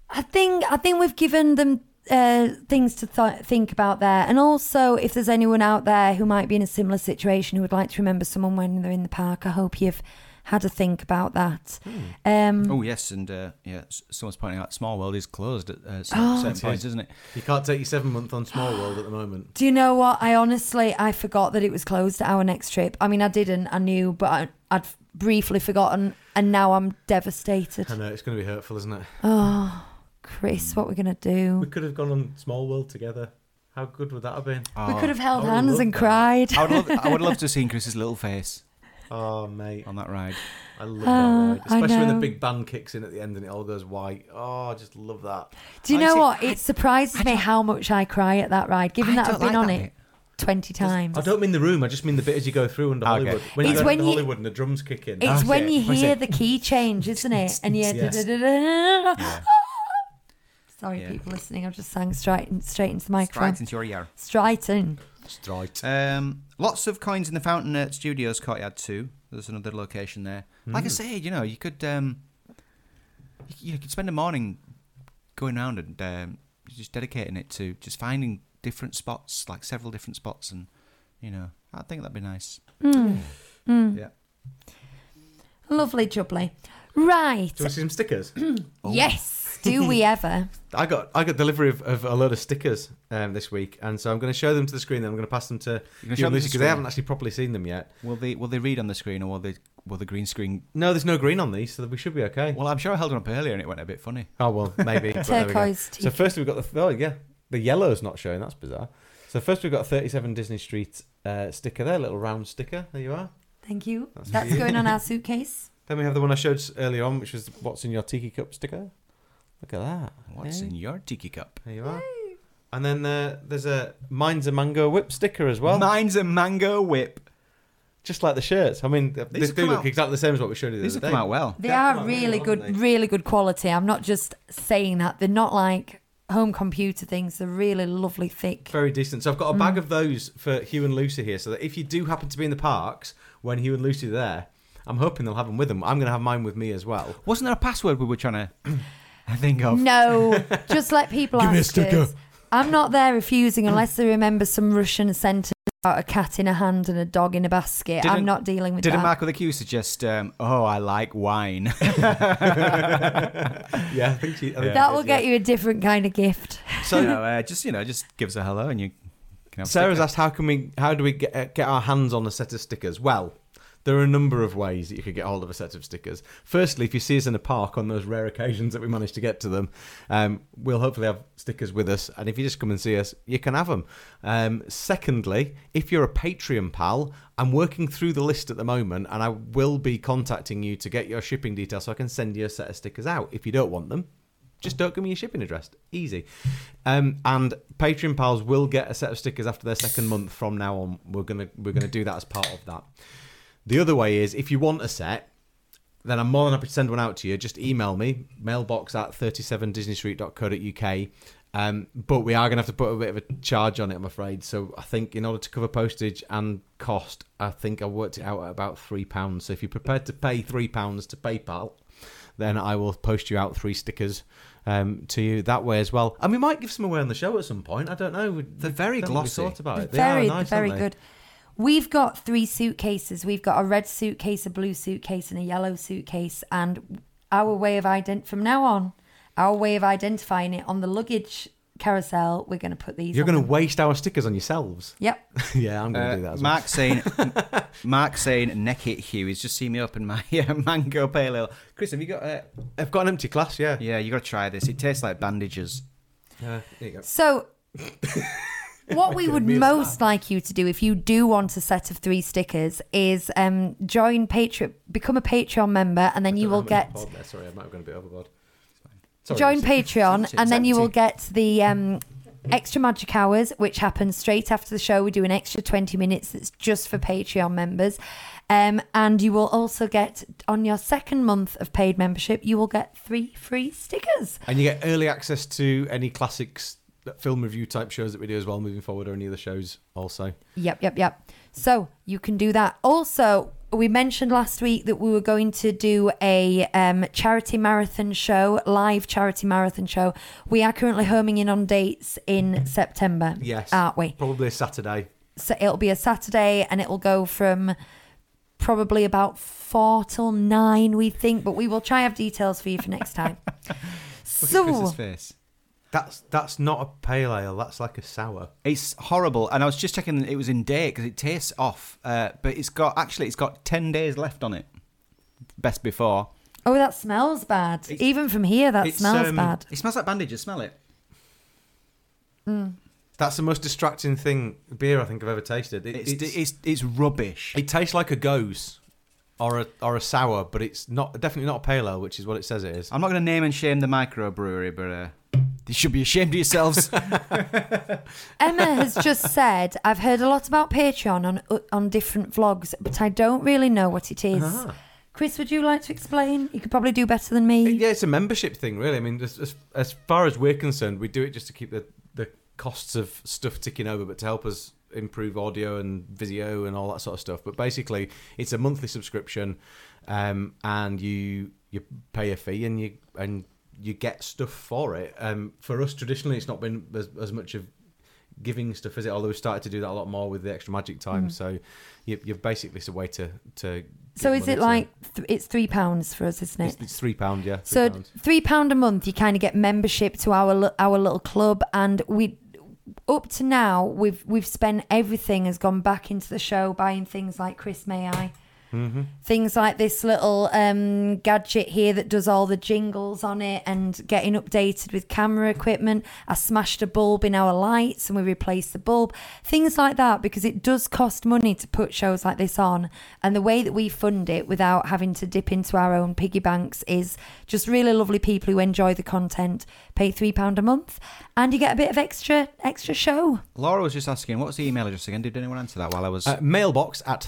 Speaker 2: I think I think we've given them uh, things to th- think about there, and also if there's anyone out there who might be in a similar situation who would like to remember someone when they're in the park, I hope you've had a think about that. Um,
Speaker 3: Oh yes, and uh, yeah, someone's pointing out Small World is closed at uh, cer-
Speaker 2: Oh.
Speaker 3: certain points,
Speaker 1: is.
Speaker 3: isn't it?
Speaker 1: You can't take your seven month on Small World at the moment.
Speaker 2: Do you know what? I honestly I forgot that it was closed at our next trip. I mean, I didn't. I knew, but I, I'd briefly forgotten, and now I'm devastated.
Speaker 1: I know it's going to be hurtful, isn't it?
Speaker 2: Oh, Chris, hmm. what we're gonna do.
Speaker 1: We could have gone on Small World together. How good would that have been? Ah.
Speaker 2: we could have held hands and
Speaker 1: that.
Speaker 2: cried.
Speaker 3: I would love, I would love to have seen Chris's little face
Speaker 1: Oh, mate.
Speaker 3: on that ride.
Speaker 1: I love
Speaker 2: Oh,
Speaker 1: that ah,
Speaker 2: ride.
Speaker 1: Especially when the big band kicks in at the end and it all goes white. Oh, I just love that.
Speaker 2: Do you
Speaker 3: I
Speaker 2: know
Speaker 3: see-
Speaker 2: what? It surprises me how much I cry at that ride, given
Speaker 3: I
Speaker 2: that I've been
Speaker 3: like
Speaker 2: on
Speaker 3: that
Speaker 2: it 20 times.
Speaker 1: I don't mean the room, I just mean the bit as you go through under
Speaker 3: Okay.
Speaker 1: Hollywood. When you
Speaker 2: It's
Speaker 1: go
Speaker 2: when
Speaker 1: into
Speaker 2: you-
Speaker 1: Hollywood and the drums kick in.
Speaker 2: It's
Speaker 3: That's
Speaker 2: when
Speaker 3: it.
Speaker 2: you hear
Speaker 3: it?
Speaker 2: the key change, isn't it? And you hear
Speaker 1: Yes.
Speaker 2: da-da-da-da-da. Oh, Sorry,
Speaker 3: Yeah.
Speaker 2: people listening. I've just sang straight, straight into the microphone.
Speaker 3: Straight into your ear.
Speaker 2: Straight in.
Speaker 1: Straight.
Speaker 3: Um, lots of coins in the Fountain at Studios Courtyard too. There's another location there. Like
Speaker 1: Hmm.
Speaker 3: I say, you know, you could um, you, you could spend a morning going around and um, just dedicating it to just finding different spots, like several different spots, and you know, I think that'd be nice.
Speaker 2: Mm.
Speaker 3: Yeah.
Speaker 2: Lovely jubbly. Right.
Speaker 1: Do you want to see some stickers?
Speaker 2: Yes. Do we ever?
Speaker 1: I got I got delivery of, of a load of stickers um, this week, and so I'm going to show them to the screen. and I'm going to pass them to
Speaker 3: You're gonna
Speaker 1: you
Speaker 3: show
Speaker 1: and
Speaker 3: them to
Speaker 1: Lucy
Speaker 3: the
Speaker 1: because they haven't actually properly seen them yet.
Speaker 3: Will they will they read on the screen or will they will the green screen?
Speaker 1: No, there's no green on these, so we should be okay.
Speaker 3: Well, I'm sure I held one up earlier and it went a bit funny.
Speaker 1: Oh well, maybe. but there we So first we've got the oh yeah, the yellow's not showing. That's bizarre. So first we've got a 37 Disney Street uh, sticker there, little round sticker. There you are.
Speaker 2: Thank you.
Speaker 1: That's
Speaker 2: That's going on our suitcase.
Speaker 1: Then we have the one I showed earlier on, which was what's in your tiki cup sticker. Look at that.
Speaker 3: What's
Speaker 1: Yeah.
Speaker 3: in your tiki cup?
Speaker 1: There you are. And then uh, there's a mine's a mango whip sticker as well,
Speaker 3: Mine's a mango whip.
Speaker 1: just like the shirts. I mean, they
Speaker 3: These have
Speaker 1: do look
Speaker 3: out-
Speaker 1: exactly the same as what we showed you the
Speaker 3: These have
Speaker 1: other
Speaker 3: come
Speaker 1: day.
Speaker 3: out well.
Speaker 2: They
Speaker 1: Yeah,
Speaker 2: are really
Speaker 1: come
Speaker 2: good,
Speaker 1: they?
Speaker 2: really good quality. I'm not just saying that. They're not like home computer things. They're really lovely, thick.
Speaker 1: Very decent. So I've got a
Speaker 2: Mm.
Speaker 1: bag of those for Hugh and Lucy here, so that if you do happen to be in the parks when Hugh and Lucy are there, I'm hoping they'll have them with them. I'm going to have mine with me as well.
Speaker 3: Wasn't there a password we were trying to think of?
Speaker 2: No, just let people
Speaker 1: Give
Speaker 2: ask
Speaker 1: sticker.
Speaker 2: us. I'm not there refusing unless they remember some Russian sentence about a cat in a hand and a dog in a basket. I'm
Speaker 3: Didn't-
Speaker 2: dealing with that.
Speaker 3: Didn't
Speaker 2: that.
Speaker 3: Mark with the Q suggest, um, oh, I like wine?
Speaker 1: Yeah, I think she. I think
Speaker 2: that will
Speaker 1: is,
Speaker 2: get
Speaker 1: yeah.
Speaker 2: you a different kind of gift.
Speaker 3: so, you know, uh, just, you know, just give us a hello and you can have a
Speaker 1: Sarah's
Speaker 3: sticker.
Speaker 1: asked, how can we? How do we get uh, get our hands on a set of stickers? Well. There are a number of ways that you could get hold of a set of stickers. Firstly, if you see us in a park on those rare occasions that we manage to get to them, um, we'll hopefully have stickers with us. And if you just come and see us, you can have them. Um, secondly, if you're a Patreon pal, I'm working through the list at the moment, and I will be contacting you to get your shipping details so I can send you a set of stickers out. If you don't want them, just don't give me your shipping address. Easy. Um, and Patreon pals will get a set of stickers after their second month from now on. We're gonna we're gonna do that as part of that. The other way is if you want a set, then I'm more than happy to send one out to you. Just email me, mailbox at 37disneystreet.co.uk. Um, but we are going to have to put a bit of a charge on it, I'm afraid. So I think in order to cover postage and cost, I think I worked it out at about £3. So if you're prepared to pay £3 to PayPal, then I will post you out three stickers um, to you that way as well. And we might give some away on the show at some point. I don't know.
Speaker 3: They're very
Speaker 1: don't think we
Speaker 3: glossy.
Speaker 1: thought about it. They
Speaker 2: very,
Speaker 1: are nice,
Speaker 2: very
Speaker 1: aren't they?
Speaker 2: good. We've got three suitcases. We've got a red suitcase, a blue suitcase, and a yellow suitcase. And our way of ident from now on, our way of identifying it on the luggage carousel, we're going to put these.
Speaker 1: You're going to waste our stickers on yourselves.
Speaker 2: Yep.
Speaker 1: yeah, I'm going to
Speaker 3: Uh,
Speaker 1: do that as well.
Speaker 3: Mark saying, Mark saying, neck it, Hugh. He's just seen me up in my uh, mango pale ale. Chris, have you got? Uh,
Speaker 1: I've got an empty glass, yeah.
Speaker 3: yeah, you got to try this. It tastes like bandages.
Speaker 1: Uh, there you go.
Speaker 2: So, what we would most like you to do, if you do want a set of three stickers, is um, join Patreon, become a Patreon member, and then you will get.
Speaker 1: Sorry, I might have gone a bit overboard. Sorry,
Speaker 2: join Patreon, and then you will get the um, extra magic hours, which happens straight after the show. We do an extra twenty minutes that's just for Patreon members, um, and you will also get on your second month of paid membership, you will get three free stickers.
Speaker 1: And you get early access to any classics, film review type shows that we do as well moving forward, or any other shows also.
Speaker 2: Yep, yep, yep. So you can do that. Also, we mentioned last week that we were going to do a um, charity marathon show, live charity marathon show. We are currently homing in on dates in September.
Speaker 1: Yes.
Speaker 2: aren't we?
Speaker 1: Probably a Saturday.
Speaker 2: So it'll be a Saturday, and it will go from probably about four till nine, we think. But we will try have details for you for next time.
Speaker 3: Look at
Speaker 2: so.
Speaker 1: That's that's not a pale ale. That's like a sour.
Speaker 3: It's horrible, and I was just checking it was in date because it tastes off. Uh, but it's got actually it's got ten days left on it. Best before.
Speaker 2: oh, that smells bad.
Speaker 3: It's-
Speaker 2: Even from here, that
Speaker 1: it's,
Speaker 2: smells
Speaker 1: um,
Speaker 2: bad.
Speaker 3: It smells like bandages. Smell it.
Speaker 1: That's the most distracting thing beer I think I've ever tasted. It,
Speaker 3: It's,
Speaker 1: it's-
Speaker 3: it's, it's rubbish.
Speaker 1: it tastes like a gose or a or a sour, but it's not definitely not a pale ale, which is what it says it is.
Speaker 3: I'm not going to name and shame the microbrewery, but uh, you should be ashamed of yourselves.
Speaker 2: Emma has just said, I've heard a lot about Patreon on on different vlogs, but I don't really know what it is.
Speaker 1: Ah.
Speaker 2: Chris, would you like to explain? You could probably do better than me.
Speaker 1: Yeah, it's a membership thing, really. I mean, as, as, as far as we're concerned, we do it just to keep the, the costs of stuff ticking over, but to help us improve audio and video and all that sort of stuff. But basically, it's a monthly subscription, um, and you you pay a fee and you and you get stuff for it. Um, for us, traditionally, it's not been as, as much of giving stuff, as it? Although we've started to do that a lot more with the extra magic time. So you, you've basically it's a way to to.
Speaker 2: so is it
Speaker 1: to-
Speaker 2: like th- it's three pounds for us, isn't it?
Speaker 1: It's, it's three pound, yeah. Three
Speaker 2: So
Speaker 1: pound.
Speaker 2: three pound a month, you kind of get membership to our our little club, and we up to now we've we've spent everything has gone back into the show, buying things like Chris May I.
Speaker 1: Mm-hmm.
Speaker 2: Things like this little um, gadget here that does all the jingles on it and getting updated with camera equipment. I smashed a bulb in our lights and we replaced the bulb. Things like that because it does cost money to put shows like this on. And the way that we fund it without having to dip into our own piggy banks is just really lovely people who enjoy the content. Pay £3 a month and you get a bit of extra extra show.
Speaker 3: Laura was just asking, what's the email address again? Did anyone answer that while I was.
Speaker 1: Uh, mailbox at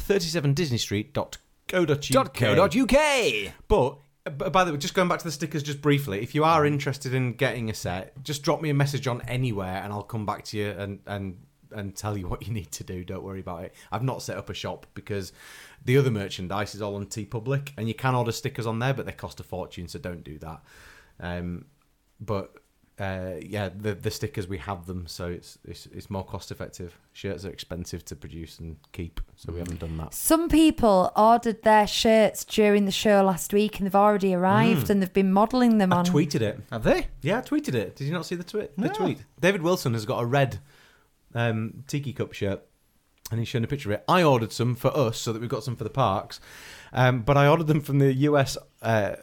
Speaker 1: 37disneystreet.co.uk. But by the way, just going back to the stickers just briefly, if you are interested in getting a set, just drop me a message on anywhere and I'll come back to you and and and tell you what you need to do. Don't worry about it. I've not set up a shop because the other merchandise is all on TeePublic and you can order stickers on there, but they cost a fortune, so don't do that. Um, but uh, yeah, the the stickers we have them, so it's it's, it's more cost effective. Shirts are expensive to produce and keep, so we haven't done that.
Speaker 2: Some people ordered their shirts during the show last week and they've already arrived and they've been modelling them
Speaker 1: I
Speaker 2: on.
Speaker 1: tweeted it.
Speaker 3: Have they?
Speaker 1: Yeah, I tweeted it. Did you not see the tweet? The
Speaker 3: No.
Speaker 1: tweet. David Wilson has got a red um, tiki cup shirt, and he's showing a picture of it. I ordered some for us so that we've got some for the parks, um, but I ordered them from the US uh,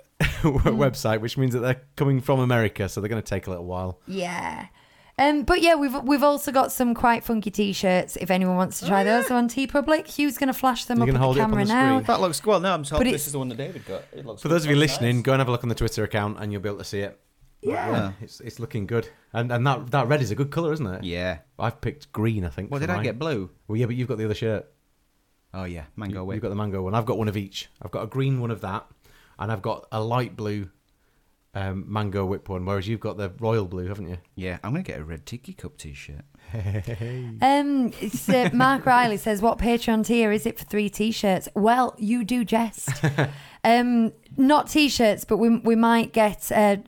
Speaker 1: website, which means that they're coming from America, so they're going to take a little while.
Speaker 2: Yeah. Um, but yeah, we've we've also got some quite funky t-shirts. If anyone wants to try those on TeePublic, Hugh's going to flash them
Speaker 1: You're
Speaker 2: up
Speaker 1: gonna
Speaker 2: at
Speaker 1: hold
Speaker 2: the
Speaker 1: it up on
Speaker 2: camera
Speaker 1: the
Speaker 2: now.
Speaker 1: screen?
Speaker 3: That looks well. No, I'm sorry.
Speaker 2: But
Speaker 3: This
Speaker 2: it's-
Speaker 3: is the one that David got. It looks
Speaker 1: For those of you
Speaker 3: looks
Speaker 1: listening,
Speaker 3: nice.
Speaker 1: go and have a look on the Twitter account, and you'll be able to see it.
Speaker 2: Yeah.
Speaker 1: it's it's looking good, and and that that red is a good color, isn't it?
Speaker 3: Yeah.
Speaker 1: I've picked green, I think.
Speaker 3: What
Speaker 1: for
Speaker 3: did I
Speaker 1: mine.
Speaker 3: get? Blue.
Speaker 1: Well, yeah, but you've got the other shirt.
Speaker 3: Oh yeah, mango
Speaker 1: You-
Speaker 3: whip.
Speaker 1: You've got the mango one. I've got one of each. I've got a green one of that, and I've got a light blue um, mango whip one. Whereas you've got the royal blue, haven't you?
Speaker 3: Yeah, I'm gonna get a red tiki cup t-shirt.
Speaker 2: Um, it's, uh, Mark Riley says, "What Patreon tier is it for three t-shirts?" Well, you do jest. um, not t-shirts, but we we might get. Uh,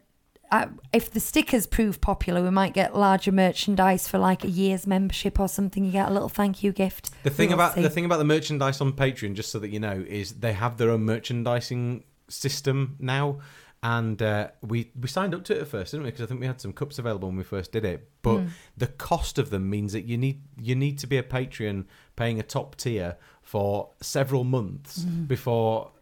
Speaker 2: uh, if the stickers prove popular, we might get larger merchandise for like a year's membership or something. You get a little thank you gift.
Speaker 1: The thing
Speaker 2: We'll
Speaker 1: about
Speaker 2: see.
Speaker 1: the thing about the merchandise on Patreon, just so that you know, is they have their own merchandising system now. And uh, we we signed up to it at first, didn't we? Because I think we had some cups available when we first did it. But the cost of them means that you need you need to be a Patreon paying a top tier for several months before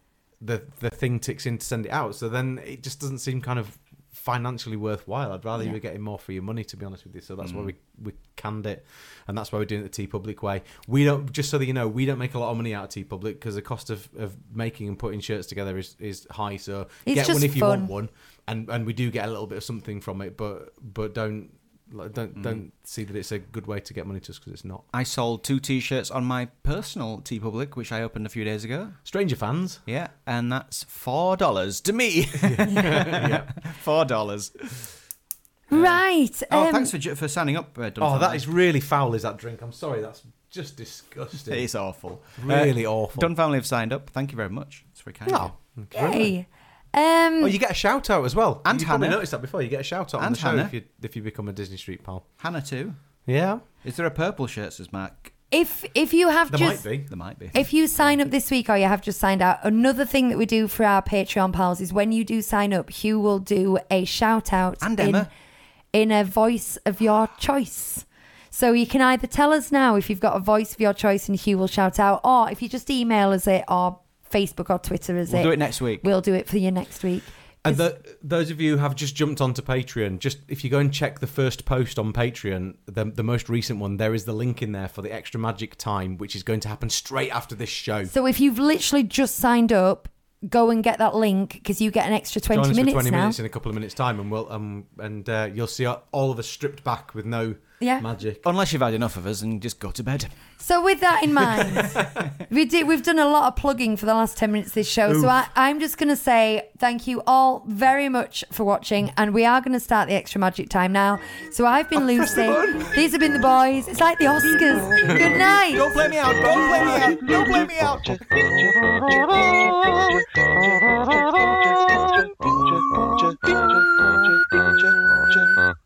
Speaker 1: the the thing ticks in to send it out. So then it just doesn't seem kind of financially worthwhile. I'd rather you
Speaker 2: Yeah.
Speaker 1: were getting more for your money, to be honest with you. So that's why mm. we we canned it, and that's why we're doing it the TeePublic way. We don't just so that you know, we don't make a lot of money out of TeePublic because the cost of, of making and putting shirts together is, is high. So
Speaker 2: It's
Speaker 1: get one if you
Speaker 2: fun.
Speaker 1: want one, and and we do get a little bit of something from it, but but don't. Like, Don't don't see that it's a good way to get money to us because it's not.
Speaker 3: I sold two t-shirts on my personal TeePublic, which I opened a few days ago.
Speaker 1: Stranger fans,
Speaker 3: Yeah, and that's four dollars to me. Four dollars.
Speaker 2: right.
Speaker 3: Oh,
Speaker 2: um,
Speaker 3: thanks for for signing up. Uh,
Speaker 1: oh, that is really foul. Is that drink? I'm sorry, that's just disgusting.
Speaker 3: It's awful.
Speaker 1: really
Speaker 3: Uh,
Speaker 1: awful.
Speaker 3: Dunn family have signed up. Thank you very much. It's very kind. of
Speaker 1: No.
Speaker 3: you.
Speaker 2: Yay. Um,
Speaker 1: Oh, you get a shout out as well.
Speaker 3: And
Speaker 1: you probably
Speaker 3: Hannah.
Speaker 1: noticed that before. You get a shout out on
Speaker 3: And
Speaker 1: the show
Speaker 3: Hannah.
Speaker 1: if you if you become a Disney Street pal.
Speaker 3: Hannah too.
Speaker 1: Yeah,
Speaker 3: Is there a purple shirt? Says Mark.
Speaker 2: if if you have
Speaker 1: there
Speaker 2: just
Speaker 1: might be.
Speaker 3: There might be.
Speaker 2: If you sign up this week or you have just signed out, another thing that we do for our Patreon pals is when you do sign up, Hugh will do a shout out
Speaker 3: And
Speaker 2: in,
Speaker 3: Emma.
Speaker 2: in a voice of your choice. So you can either tell us now if you've got a voice of your choice and Hugh will shout out, or if you just email us it or Facebook or Twitter us
Speaker 3: We'll
Speaker 2: it,
Speaker 3: do it next week.
Speaker 2: we'll do it for you next week.
Speaker 1: And the, those of you who have just jumped onto Patreon, just if you go and check the first post on Patreon, the, the most recent one, there is the link in there for the extra magic time, which is going to happen straight after this show.
Speaker 2: So if you've literally just signed up, go and get that link because you get an extra 20
Speaker 1: Join us
Speaker 2: minutes
Speaker 1: for 20
Speaker 2: now.
Speaker 1: minutes in a couple of minutes' time, and we'll um and uh, you'll see all of us stripped back with no
Speaker 2: yeah.
Speaker 1: Magic.
Speaker 3: Unless you've had enough of us and just go to bed.
Speaker 2: So with that in mind, we did, we've done a lot of plugging for the last 10 minutes of this show. Oof. So I, I'm just going to say thank you all very much for watching. And we are going to start the extra magic time now. So I've been Lucy. These have been the boys. It's like the Oscars. Good night.
Speaker 3: Don't play me out. Don't play me out. Don't play me out.